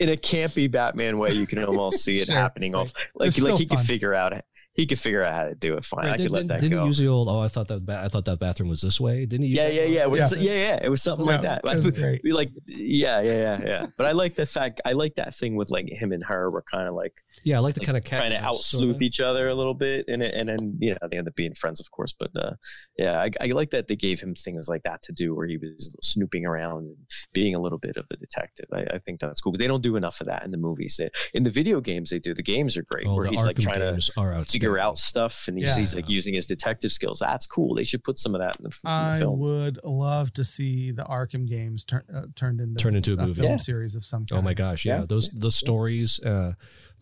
in a campy Batman way, you can almost see it Sure, happening right. off. Like like still he could figure out he could figure out how to do it fine. Right, I could let didn't, that didn't go. he use the old? Oh, I thought that. Ba- I thought that bathroom was this way. Didn't he? yeah, yeah, yeah. It was, Yeah. yeah, yeah, It was something like Yeah, that. it great. We like, yeah, yeah, yeah, yeah. But I like the fact. I like that thing with like him and her were kind of like Yeah, I like the like, kind of cat trying to out mouse sleuth each other a little bit, and it- and then you know they end up being friends, of course. But uh, yeah, I, I like that they gave him things like that to do, where he was snooping around and being a little bit of a detective. I, I think that's cool. But they don't do enough of that in the movies. They, in the video games, they do. The games are great, Oh, where the he's like trying to games are figure out stuff, and he's, Yeah. he's like using his detective skills. That's cool. They should put some of that in the, in the I would love to see the Arkham games turn uh, turned into Turned into a movie. film Yeah. series of some kind. Oh my gosh, yeah, Yeah. those the stories, uh,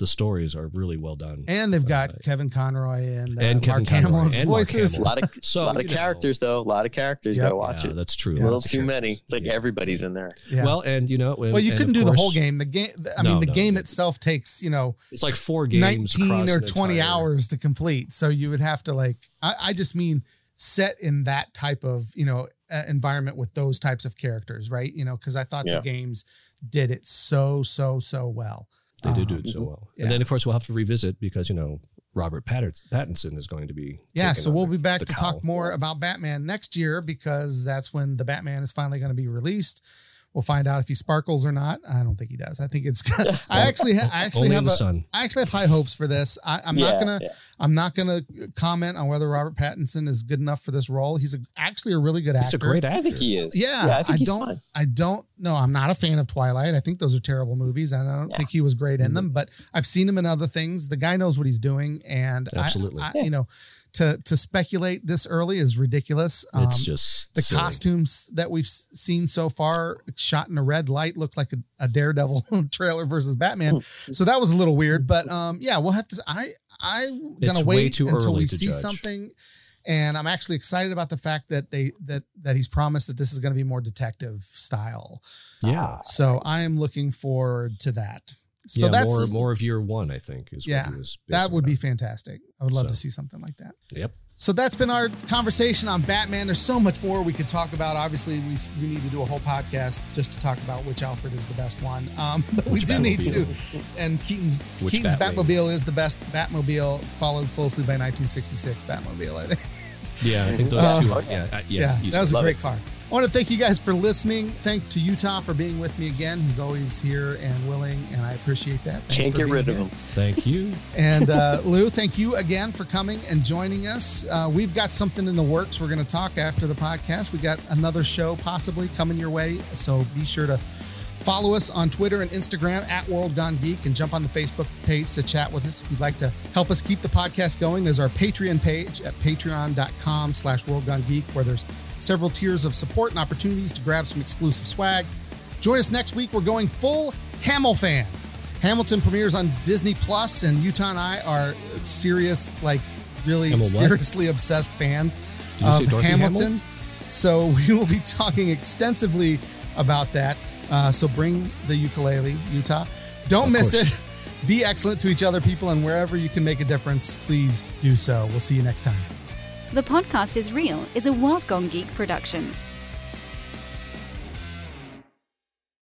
the stories are really well done. And they've got Uh, Kevin Conroy and, uh, and Mark Kevin Conroy Hamill's and Mark voices. A lot of So a lot of you know, characters though. A lot of characters. Yep. Gotta watch yeah, it. that's true. A little too many. It's like Yeah. everybody's in there. Yeah. Well, and you know, well, you couldn't of do the whole game. The game. I No, mean, the no, game no. itself takes you know It's like four games, 19 or 20 entire- hours to complete. So you would have to like, I, I just mean set in that type of, you know, uh, environment with those types of characters, right? You know, because I thought Yeah. the games did it so, so, so well. They did do Um, it so well. yeah. And then, of course, we'll have to revisit because you know Robert Pattinson is going to be. Yeah, so we'll the- be back to cowl. talk more about Batman next year because that's when the Batman is finally going to be released. We'll find out if he sparkles or not. I don't think he does. I think it's. I actually, ha- I actually Only have a, sun. I actually have high hopes for this. I, I'm Yeah, not gonna. yeah. I'm not gonna comment on whether Robert Pattinson is good enough for this role. He's a, actually a really good He's actor. a great actor. I think he is. Yeah, I I, think he's don't. fine. I don't know. I'm not a fan of Twilight. I think those are terrible movies, and I don't Yeah. think he was great in mm-hmm. them. But I've seen him in other things. The guy knows what he's doing, and I- Absolutely. I, you know, to to speculate this early is ridiculous. Um, It's just the silly. costumes that we've seen so far, shot in a red light, look like a, a Daredevil trailer versus Batman. so that was a little weird, but um, yeah, we'll have to. I I'm gonna It's wait until we see judge. something, and I'm actually excited about the fact that they that that he's promised that this is going to be more detective style. Yeah. So I am looking forward to that. So yeah, that's more more of year one, I think, is Yeah, what he was that would be fantastic. I would love to see something like that. Yep. So that's been our conversation on Batman. There's so much more we could talk about. Obviously, we, we need to do a whole podcast just to talk about which Alfred is the best one. Um, but we Which do need to. And Keaton's Which Keaton's Batwing. Batmobile is the best Batmobile, followed closely by 1966 Batmobile. I think. Yeah, I think those Uh, two. Are, yeah, uh, yeah. Yeah, that was a great it. car. I want to thank you guys for listening. Thank to Utah for being with me again. He's always here and willing, and I appreciate that. Thanks Can't get rid here. of him. Thank you. And uh, Lou, thank you again for coming and joining us. Uh, we've got something in the works. We're going to talk after the podcast. We got another show possibly coming your way, so be sure to Follow us on Twitter and Instagram at World Gone Geek and jump on the Facebook page to chat with us. If you'd like to help us keep the podcast going, there's our Patreon page at patreon.com slash World Gone Geek, where there's several tiers of support and opportunities to grab some exclusive swag. Join us next week. We're going full Hamill fan. Hamilton premieres on Disney Plus, and Utah and I are serious, like really seriously obsessed fans of Hamilton. Hamill? So we will be talking extensively about that. Uh, so bring the ukulele, Utah. Don't of miss course. it. Be excellent to each other, people, and wherever you can make a difference, please do so. We'll see you next time. The Podcast is Real is a World Gone Geek production.